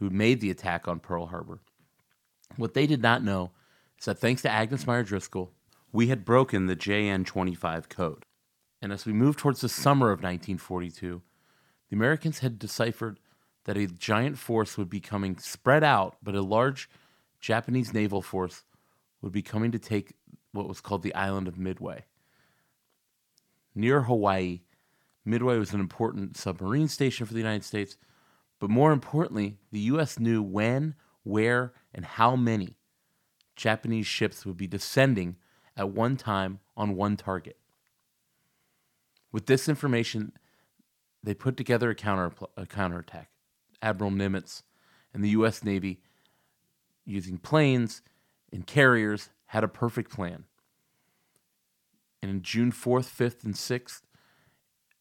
who made the attack on Pearl Harbor, what they did not know that thanks to Agnes Meyer Driscoll, we had broken the JN 25 code. And as we moved towards the summer of 1942, the Americans had deciphered that a giant force would be coming spread out, but a large Japanese naval force would be coming to take what was called the island of Midway. Near Hawaii, Midway was an important submarine station for the United States, but more importantly, the U.S. knew when, where, and how many Japanese ships would be descending at one time on one target. With this information, they put together a counter a counterattack. Admiral Nimitz and the U.S. Navy, using planes and carriers, had a perfect plan. And in June 4th, 5th, and 6th,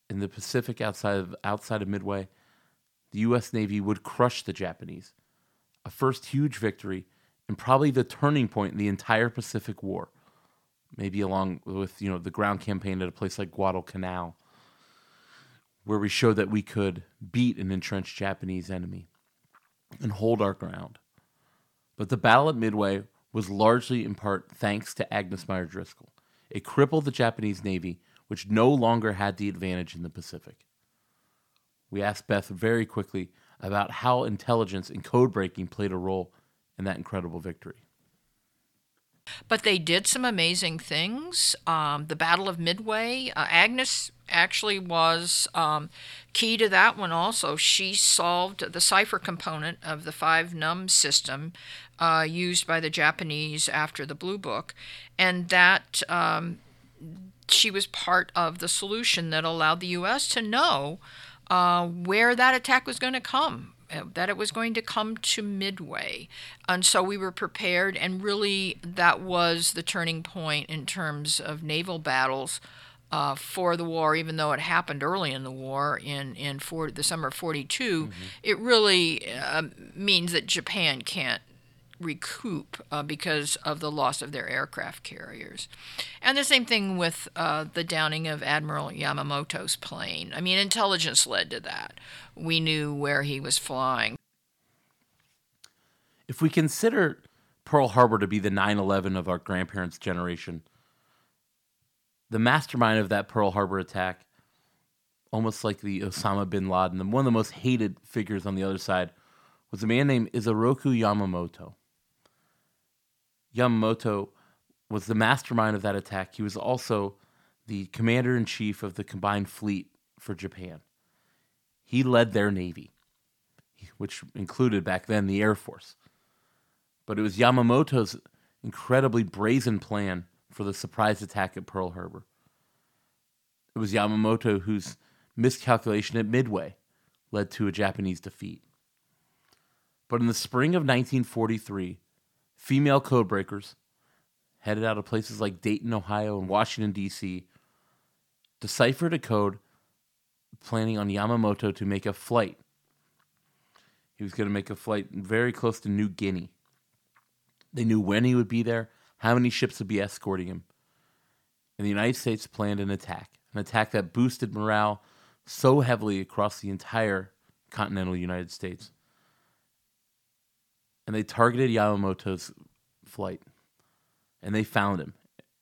in the Pacific outside of, outside of Midway, the U.S. Navy would crush the Japanese. A first huge victory and probably the turning point in the entire Pacific War. Maybe along with you know the ground campaign at a place like Guadalcanal. where we showed that we could beat an entrenched Japanese enemy and hold our ground. But the battle at Midway was largely in part thanks to Agnes Meyer Driscoll. It crippled the Japanese Navy, which no longer had the advantage in the Pacific. We asked Beth very quickly about how intelligence and code breaking played a role in that incredible victory. But they did some amazing things. Um, the Battle of Midway, uh, Agnes actually was um, key to that one also. She solved the cipher component of the five num system uh, used by the Japanese after the Blue Book, and that um, she was part of the solution that allowed the U.S. to know uh, where that attack was going to come that it was going to come to Midway. And so we were prepared, and really that was the turning point in terms of naval battles uh, for the war, even though it happened early in the war in, in 40, the summer of 42. Mm-hmm. It really uh, means that Japan can't recoup uh, because of the loss of their aircraft carriers. And the same thing with uh, the downing of Admiral Yamamoto's plane. I mean, intelligence led to that. We knew where he was flying. If we consider Pearl Harbor to be the 9 11 of our grandparents' generation, the mastermind of that Pearl Harbor attack, almost like the Osama bin Laden, one of the most hated figures on the other side, was a man named Isoroku Yamamoto. Yamamoto was the mastermind of that attack. He was also the commander in chief of the combined fleet for Japan. He led their navy, which included back then the Air Force. But it was Yamamoto's incredibly brazen plan for the surprise attack at Pearl Harbor. It was Yamamoto whose miscalculation at Midway led to a Japanese defeat. But in the spring of 1943, female codebreakers headed out of places like Dayton, Ohio, and Washington, D.C., deciphered a code planning on Yamamoto to make a flight. He was going to make a flight very close to New Guinea. They knew when he would be there, how many ships would be escorting him. And the United States planned an attack, an attack that boosted morale so heavily across the entire continental United States and they targeted Yamamoto's flight, and they found him.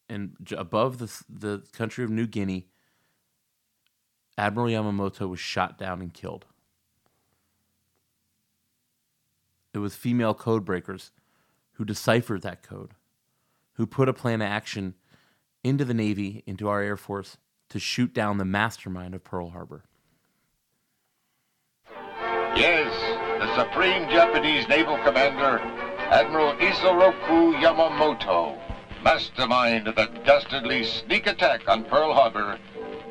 And above the the country of New Guinea, Admiral Yamamoto was shot down and killed. It was female code breakers who deciphered that code, who put a plan of action into the Navy, into our Air Force, to shoot down the mastermind of Pearl Harbor. Yes, the Supreme Japanese Naval Commander, Admiral Isoroku Yamamoto, mastermind of the dastardly sneak attack on Pearl Harbor,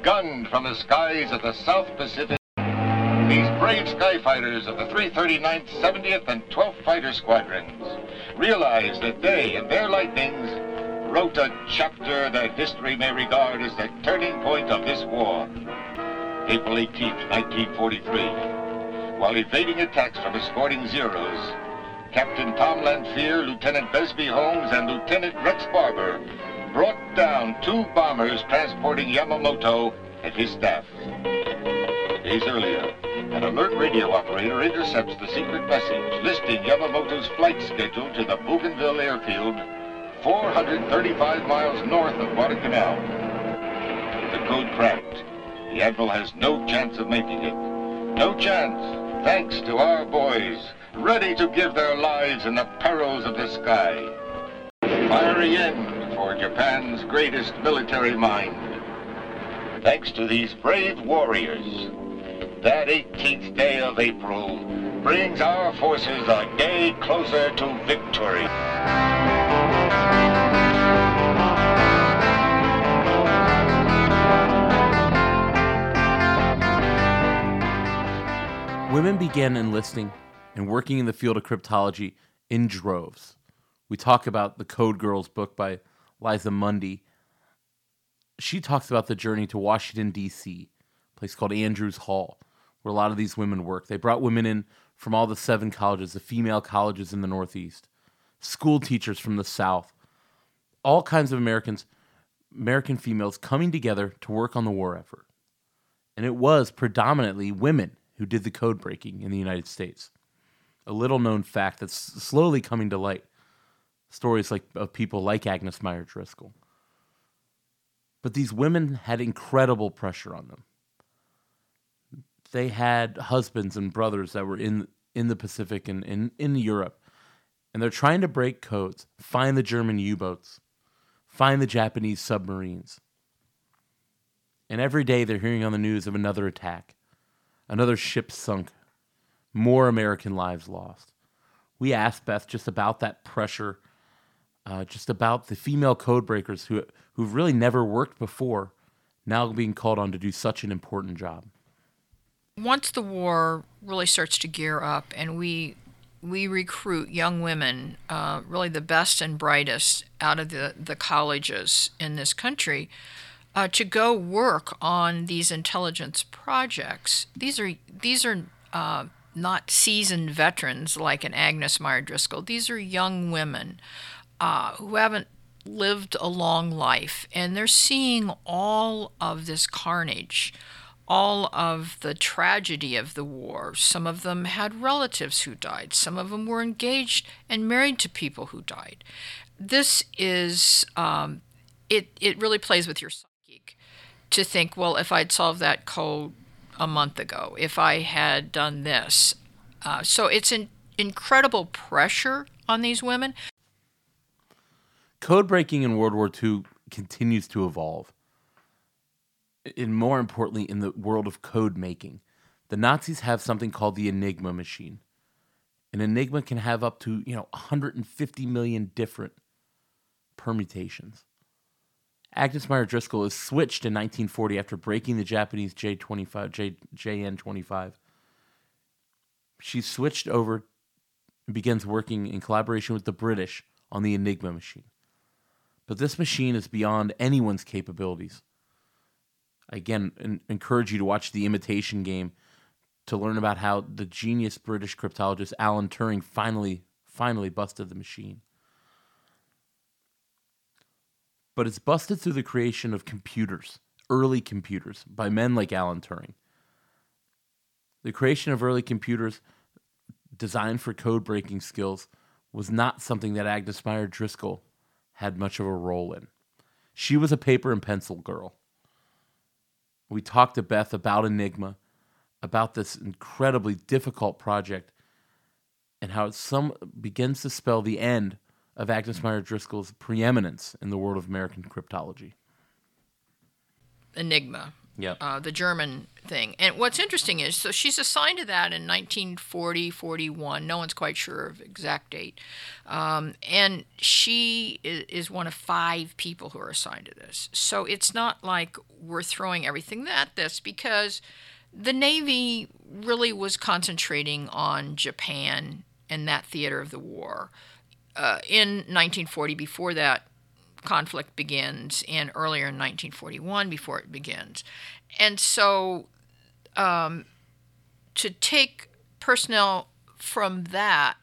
gunned from the skies of the South Pacific. These brave skyfighters of the 339th, 70th, and 12th Fighter Squadrons realized that they and their lightnings wrote a chapter that history may regard as the turning point of this war. April 18, 1943 while evading attacks from escorting Zeros. Captain Tom Lanphier, Lieutenant Besby Holmes, and Lieutenant Rex Barber brought down two bombers transporting Yamamoto and his staff. Days earlier, an alert radio operator intercepts the secret message listing Yamamoto's flight schedule to the Bougainville airfield 435 miles north of Guadalcanal. The code cracked. The Admiral has no chance of making it. No chance thanks to our boys, ready to give their lives in the perils of the sky. Fiery end for Japan's greatest military mind. Thanks to these brave warriors, that 18th day of April brings our forces a day closer to victory. Women began enlisting and working in the field of cryptology in droves. We talk about the Code Girls book by Liza Mundy. She talks about the journey to Washington, D.C., a place called Andrews Hall, where a lot of these women work. They brought women in from all the seven colleges, the female colleges in the Northeast, school teachers from the South, all kinds of Americans, American females coming together to work on the war effort. And it was predominantly women who did the code breaking in the United States. A little known fact that's slowly coming to light. Stories like of people like Agnes Meyer Driscoll. But these women had incredible pressure on them. They had husbands and brothers that were in in the Pacific and in, in Europe. And they're trying to break codes, find the German U boats, find the Japanese submarines. And every day they're hearing on the news of another attack, another ship sunk, more American lives lost. We asked Beth just about that pressure, uh, just about the female code breakers who, who've really never worked before, now being called on to do such an important job. Once the war really starts to gear up and we we recruit young women, uh, really the best and brightest out of the, the colleges in this country, uh, to go work on these intelligence projects. These are these are uh, not seasoned veterans like an Agnes Meyer Driscoll. These are young women uh, who haven't lived a long life, and they're seeing all of this carnage all of the tragedy of the war. Some of them had relatives who died, some of them were engaged and married to people who died. This is, um, it, it really plays with your to think, well, if I'd solved that code a month ago, if I had done this. Uh, so it's an incredible pressure on these women. Code breaking in World War II continues to evolve and more importantly, in the world of code making, the Nazis have something called the Enigma machine. An Enigma can have up to, you know, 150 million different permutations. Agnes Meyer Driscoll is switched in 1940 after breaking the Japanese J25, J, JN25. She's switched over and begins working in collaboration with the British on the Enigma machine. But this machine is beyond anyone's capabilities again encourage you to watch the imitation game to learn about how the genius british cryptologist alan turing finally finally busted the machine but it's busted through the creation of computers early computers by men like alan turing. The creation of early computers designed for code breaking skills was not something that agnes meyer driscoll had much of a role in. She was a paper and pencil girl. We talked to Beth about Enigma, about this incredibly difficult project, and how it some begins to spell the end of Agnes Meyer Driscoll's preeminence in the world of American cryptology. Enigma. Yep. Uh, the German thing. And what's interesting is, so she's assigned to that in 1940, 41. No one's quite sure of exact date. Um, and she is, is one of five people who are assigned to this. So it's not like we're throwing everything at this because the Navy really was concentrating on Japan and that theater of the war. Uh, in 1940, before that, conflict begins and earlier in 1941 before it begins. And so um, to take personnel from that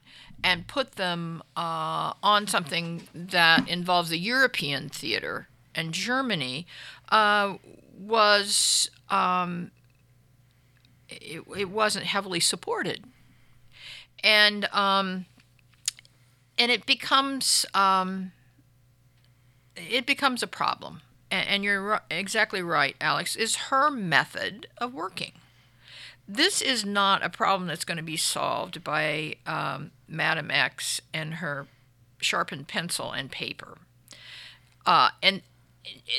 and put them uh, on something that involves a European theater and Germany uh, was um, it, it wasn't heavily supported, and um, and it becomes um, it becomes a problem. And you're exactly right, Alex, is her method of working. This is not a problem that's going to be solved by um, Madam X and her sharpened pencil and paper. Uh, and,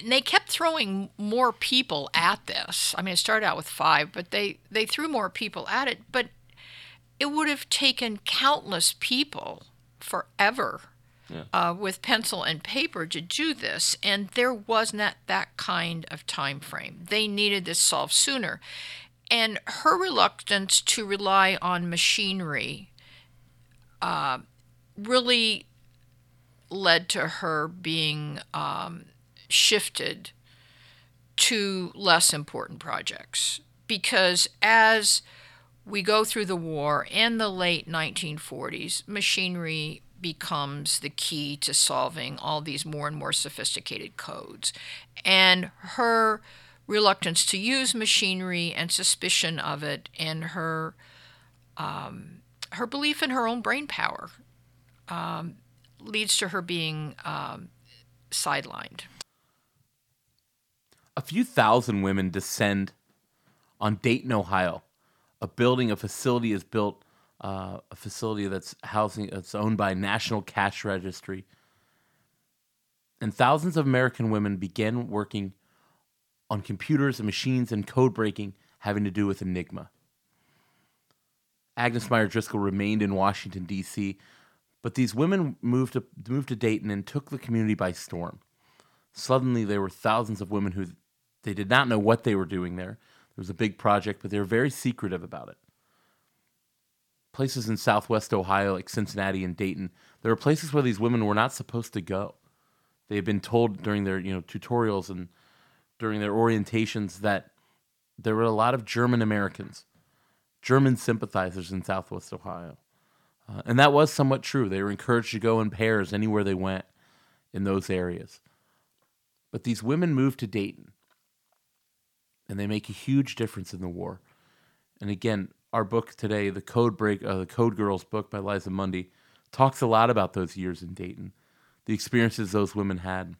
and they kept throwing more people at this. I mean, it started out with five, but they, they threw more people at it. But it would have taken countless people forever yeah. uh, with pencil and paper to do this, and there was not that kind of time frame. They needed this solved sooner, and her reluctance to rely on machinery uh, really led to her being um, shifted to less important projects because as we go through the war in the late 1940s, machinery becomes the key to solving all these more and more sophisticated codes. And her reluctance to use machinery and suspicion of it, and her um, her belief in her own brain power um, leads to her being um, sidelined. A few thousand women descend on Dayton, Ohio. A building, a facility is built, uh, a facility that's housing, it's owned by National Cash Registry. And thousands of American women began working on computers and machines and code breaking having to do with Enigma. Agnes Meyer Driscoll remained in Washington, D.C., but these women moved to, moved to Dayton and took the community by storm. Suddenly, there were thousands of women who they did not know what they were doing there. There was a big project, but they were very secretive about it. Places in southwest Ohio, like Cincinnati and Dayton, there were places where these women were not supposed to go. They had been told during their you know tutorials and during their orientations that there were a lot of German Americans, German sympathizers in southwest Ohio. Uh, and that was somewhat true. They were encouraged to go in pairs anywhere they went in those areas. But these women moved to Dayton and they make a huge difference in the war. And again, our book today, the Code Break, uh, the Code Girls book by Liza Mundy, talks a lot about those years in Dayton, the experiences those women had,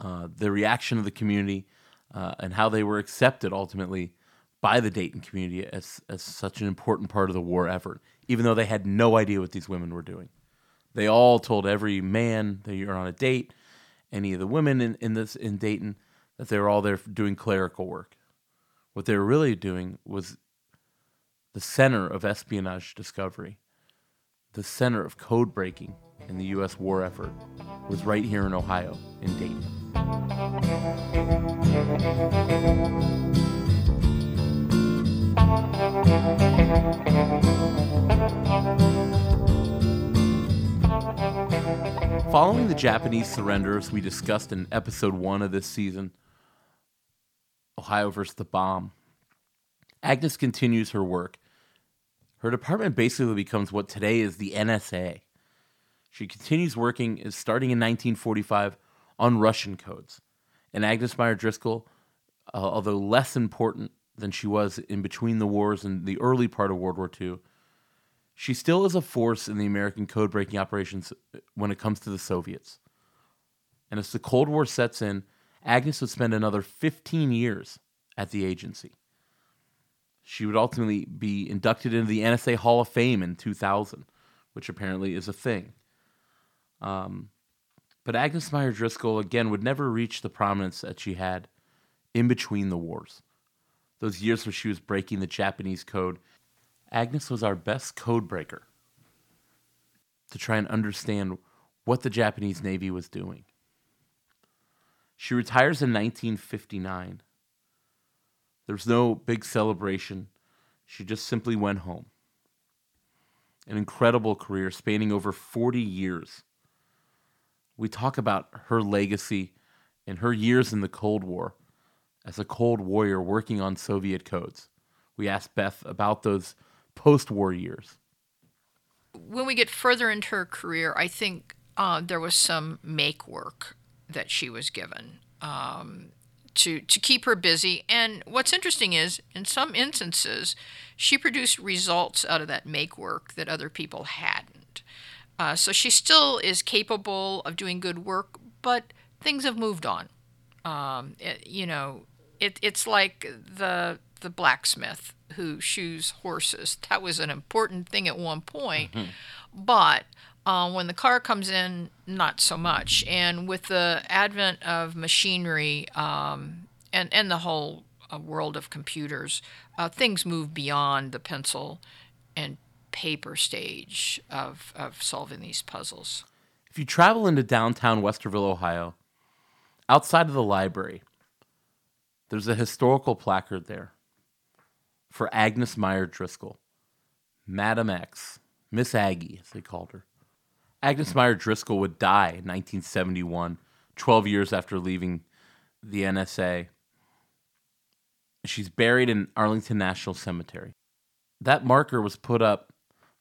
uh, the reaction of the community, uh, and how they were accepted ultimately by the Dayton community as, as such an important part of the war effort, even though they had no idea what these women were doing. They all told every man that you're on a date, any of the women in, in this in Dayton, that they were all there doing clerical work. What they were really doing was the center of espionage discovery, the center of code breaking in the U.S. war effort was right here in Ohio, in Dayton. Following the Japanese surrenders we discussed in episode one of this season, Ohio versus the bomb. Agnes continues her work. Her department basically becomes what today is the NSA. She continues working, is starting in 1945 on Russian codes. And Agnes Meyer Driscoll, uh, although less important than she was in between the wars and the early part of World War II, she still is a force in the American code breaking operations when it comes to the Soviets. And as the Cold War sets in, Agnes would spend another 15 years at the agency. She would ultimately be inducted into the NSA Hall of Fame in 2000, which apparently is a thing. Um, but Agnes Meyer Driscoll, again, would never reach the prominence that she had in between the wars. Those years where she was breaking the Japanese code, Agnes was our best code breaker to try and understand what the Japanese Navy was doing. She retires in 1959. There's no big celebration. She just simply went home. An incredible career spanning over 40 years. We talk about her legacy and her years in the Cold War as a Cold Warrior working on Soviet codes. We asked Beth about those post war years. When we get further into her career, I think uh, there was some make work that she was given um, to to keep her busy. And what's interesting is, in some instances, she produced results out of that make work that other people hadn't. Uh, so she still is capable of doing good work, but things have moved on. Um, it, you know, it, it's like the the blacksmith who shoes horses. That was an important thing at one point, mm-hmm. but uh, when the car comes in, not so much. And with the advent of machinery um, and, and the whole uh, world of computers, uh, things move beyond the pencil and paper stage of, of solving these puzzles. If you travel into downtown Westerville, Ohio, outside of the library, there's a historical placard there for Agnes Meyer Driscoll, Madam X, Miss Aggie, as they called her. Agnes Meyer Driscoll would die in 1971, 12 years after leaving the NSA. She's buried in Arlington National Cemetery. That marker was put up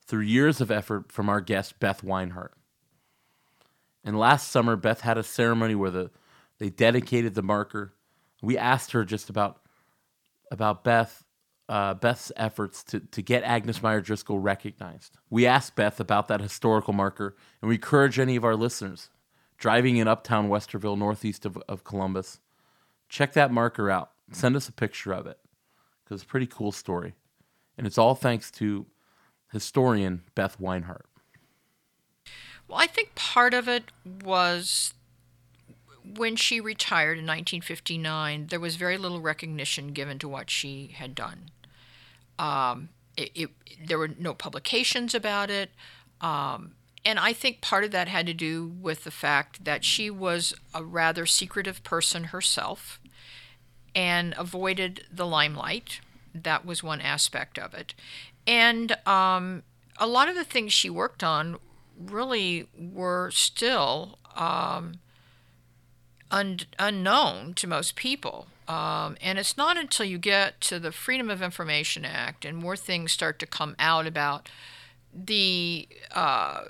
through years of effort from our guest, Beth Weinhardt. And last summer, Beth had a ceremony where the, they dedicated the marker. We asked her just about about Beth uh, Beth's efforts to, to get Agnes Meyer Driscoll recognized. We asked Beth about that historical marker, and we encourage any of our listeners driving in uptown Westerville, northeast of, of Columbus, check that marker out. Send us a picture of it because it's a pretty cool story. And it's all thanks to historian Beth Weinhardt. Well, I think part of it was when she retired in 1959, there was very little recognition given to what she had done. Um, it, it, there were no publications about it. Um, and I think part of that had to do with the fact that she was a rather secretive person herself and avoided the limelight. That was one aspect of it. And um, a lot of the things she worked on really were still um, un- unknown to most people. Um, and it's not until you get to the Freedom of Information Act and more things start to come out about the uh,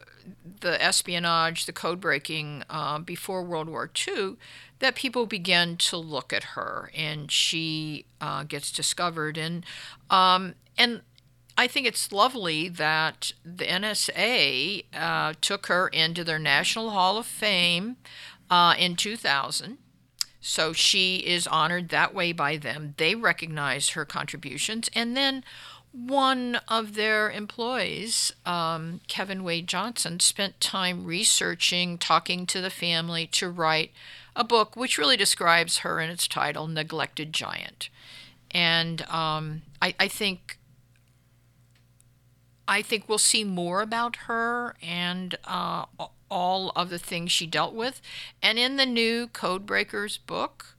the espionage, the code breaking uh, before World War II, that people begin to look at her, and she uh, gets discovered. And um, and I think it's lovely that the NSA uh, took her into their National Hall of Fame uh, in 2000. So she is honored that way by them. They recognize her contributions. And then one of their employees, um, Kevin Wade Johnson, spent time researching, talking to the family to write a book which really describes her in its title, Neglected Giant. And um, I, I think I think we'll see more about her and uh, all of the things she dealt with. And in the new Codebreakers book,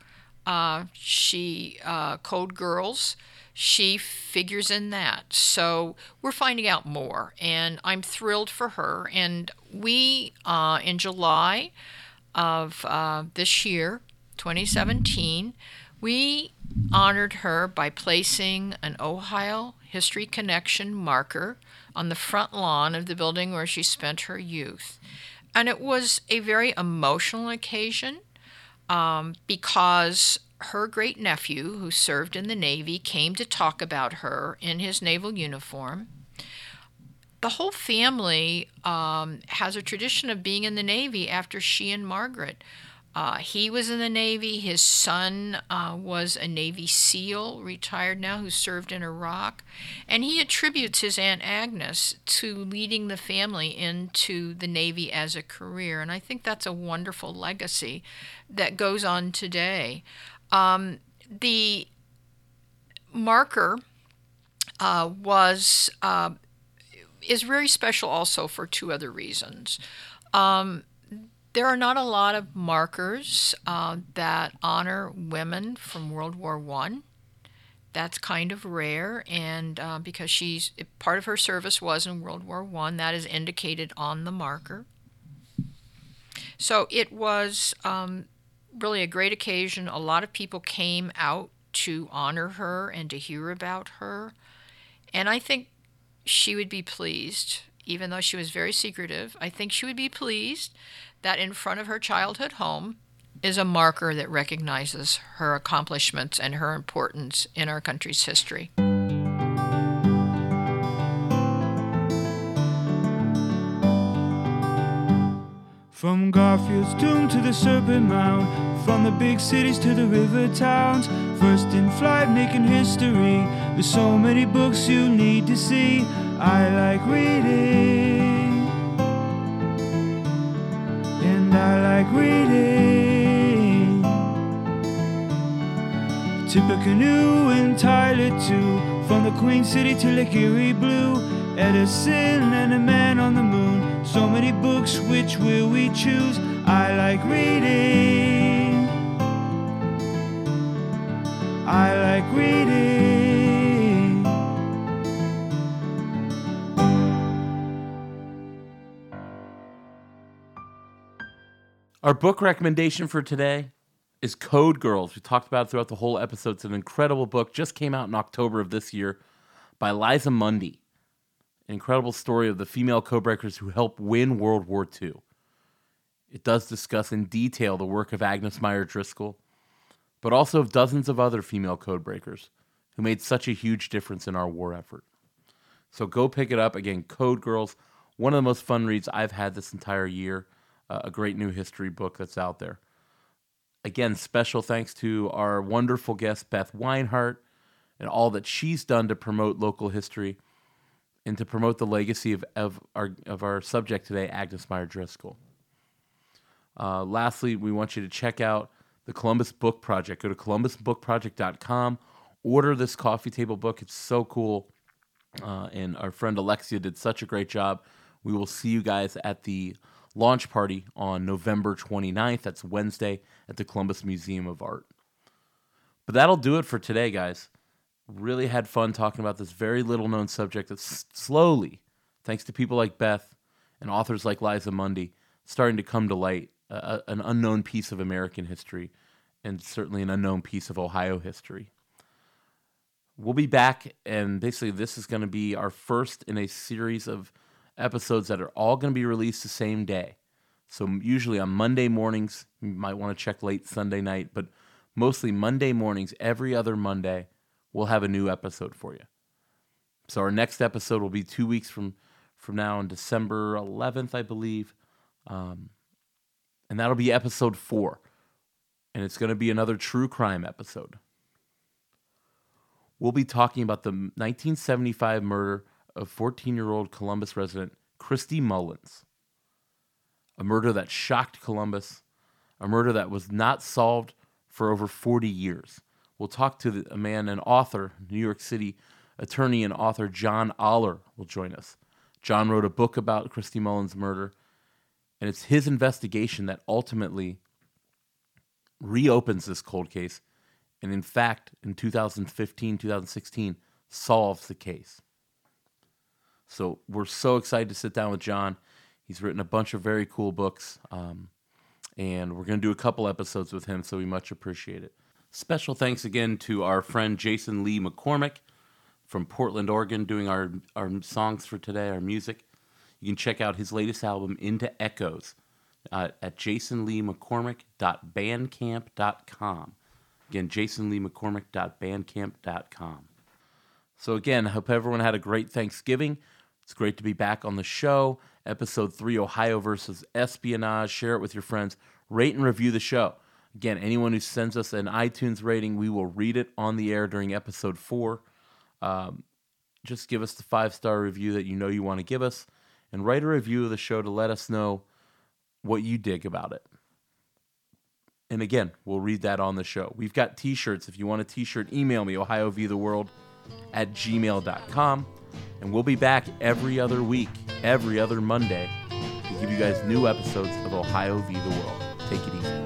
uh, she uh, Code Girls, she figures in that. So we're finding out more, and I'm thrilled for her. And we, uh, in July of uh, this year, 2017, we honored her by placing an Ohio History Connection marker on the front lawn of the building where she spent her youth. And it was a very emotional occasion um, because her great nephew, who served in the Navy, came to talk about her in his naval uniform. The whole family um, has a tradition of being in the Navy after she and Margaret uh, he was in the Navy. His son uh, was a Navy SEAL, retired now, who served in Iraq. And he attributes his Aunt Agnes to leading the family into the Navy as a career. And I think that's a wonderful legacy that goes on today. Um, the marker uh, was uh, is very special also for two other reasons. Um, there are not a lot of markers uh, that honor women from World War One. That's kind of rare, and uh, because she's part of her service was in World War One, that is indicated on the marker. So it was um, really a great occasion. A lot of people came out to honor her and to hear about her, and I think she would be pleased, even though she was very secretive. I think she would be pleased that in front of her childhood home is a marker that recognizes her accomplishments and her importance in our country's history. From Garfield's tomb to the Serpent Mound, from the big cities to the river towns, first in flight making history. There's so many books you need to see. I like reading. I like reading. tip Tippecanoe and Tyler too, from the Queen City to Lake Erie Blue. Edison and a man on the moon. So many books, which will we choose? I like reading. I like reading. Our book recommendation for today is Code Girls. We talked about throughout the whole episode. It's an incredible book. Just came out in October of this year by Liza Mundy. An incredible story of the female codebreakers who helped win World War II. It does discuss in detail the work of Agnes Meyer Driscoll, but also of dozens of other female codebreakers who made such a huge difference in our war effort. So go pick it up. Again, Code Girls, one of the most fun reads I've had this entire year. A great new history book that's out there. Again, special thanks to our wonderful guest, Beth Weinhardt, and all that she's done to promote local history and to promote the legacy of, of, our, of our subject today, Agnes Meyer Driscoll. Uh, lastly, we want you to check out the Columbus Book Project. Go to columbusbookproject.com, order this coffee table book. It's so cool. Uh, and our friend Alexia did such a great job. We will see you guys at the launch party on November 29th. That's Wednesday at the Columbus Museum of Art. But that'll do it for today, guys. Really had fun talking about this very little known subject that's slowly, thanks to people like Beth and authors like Liza Mundy, starting to come to light uh, an unknown piece of American history and certainly an unknown piece of Ohio history. We'll be back, and basically, this is going to be our first in a series of episodes that are all going to be released the same day. So, usually on Monday mornings, you might want to check late Sunday night, but mostly Monday mornings, every other Monday, we'll have a new episode for you. So, our next episode will be two weeks from, from now on December 11th, I believe. Um, and that'll be episode four. And it's going to be another true crime episode. We'll be talking about the 1975 murder of 14 year old Columbus resident Christy Mullins. A murder that shocked Columbus, a murder that was not solved for over 40 years. We'll talk to the, a man, an author, New York City attorney and author John Oller will join us. John wrote a book about Christy Mullins' murder, and it's his investigation that ultimately reopens this cold case, and in fact, in 2015, 2016, solves the case. So we're so excited to sit down with John. He's written a bunch of very cool books, um, and we're going to do a couple episodes with him, so we much appreciate it. Special thanks again to our friend Jason Lee McCormick from Portland, Oregon, doing our, our songs for today, our music. You can check out his latest album, Into Echoes, uh, at jasonleemccormick.bandcamp.com. Again, jasonleemccormick.bandcamp.com. So, again, hope everyone had a great Thanksgiving. It's great to be back on the show. Episode 3 Ohio versus Espionage. Share it with your friends. Rate and review the show. Again, anyone who sends us an iTunes rating, we will read it on the air during episode 4. Um, just give us the five star review that you know you want to give us and write a review of the show to let us know what you dig about it. And again, we'll read that on the show. We've got t shirts. If you want a t shirt, email me, Ohio v the world at gmail.com. And we'll be back every other week, every other Monday, to give you guys new episodes of Ohio v. the World. Take it easy.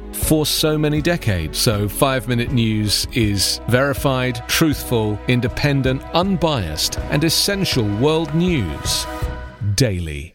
for so many decades. So, five minute news is verified, truthful, independent, unbiased, and essential world news daily.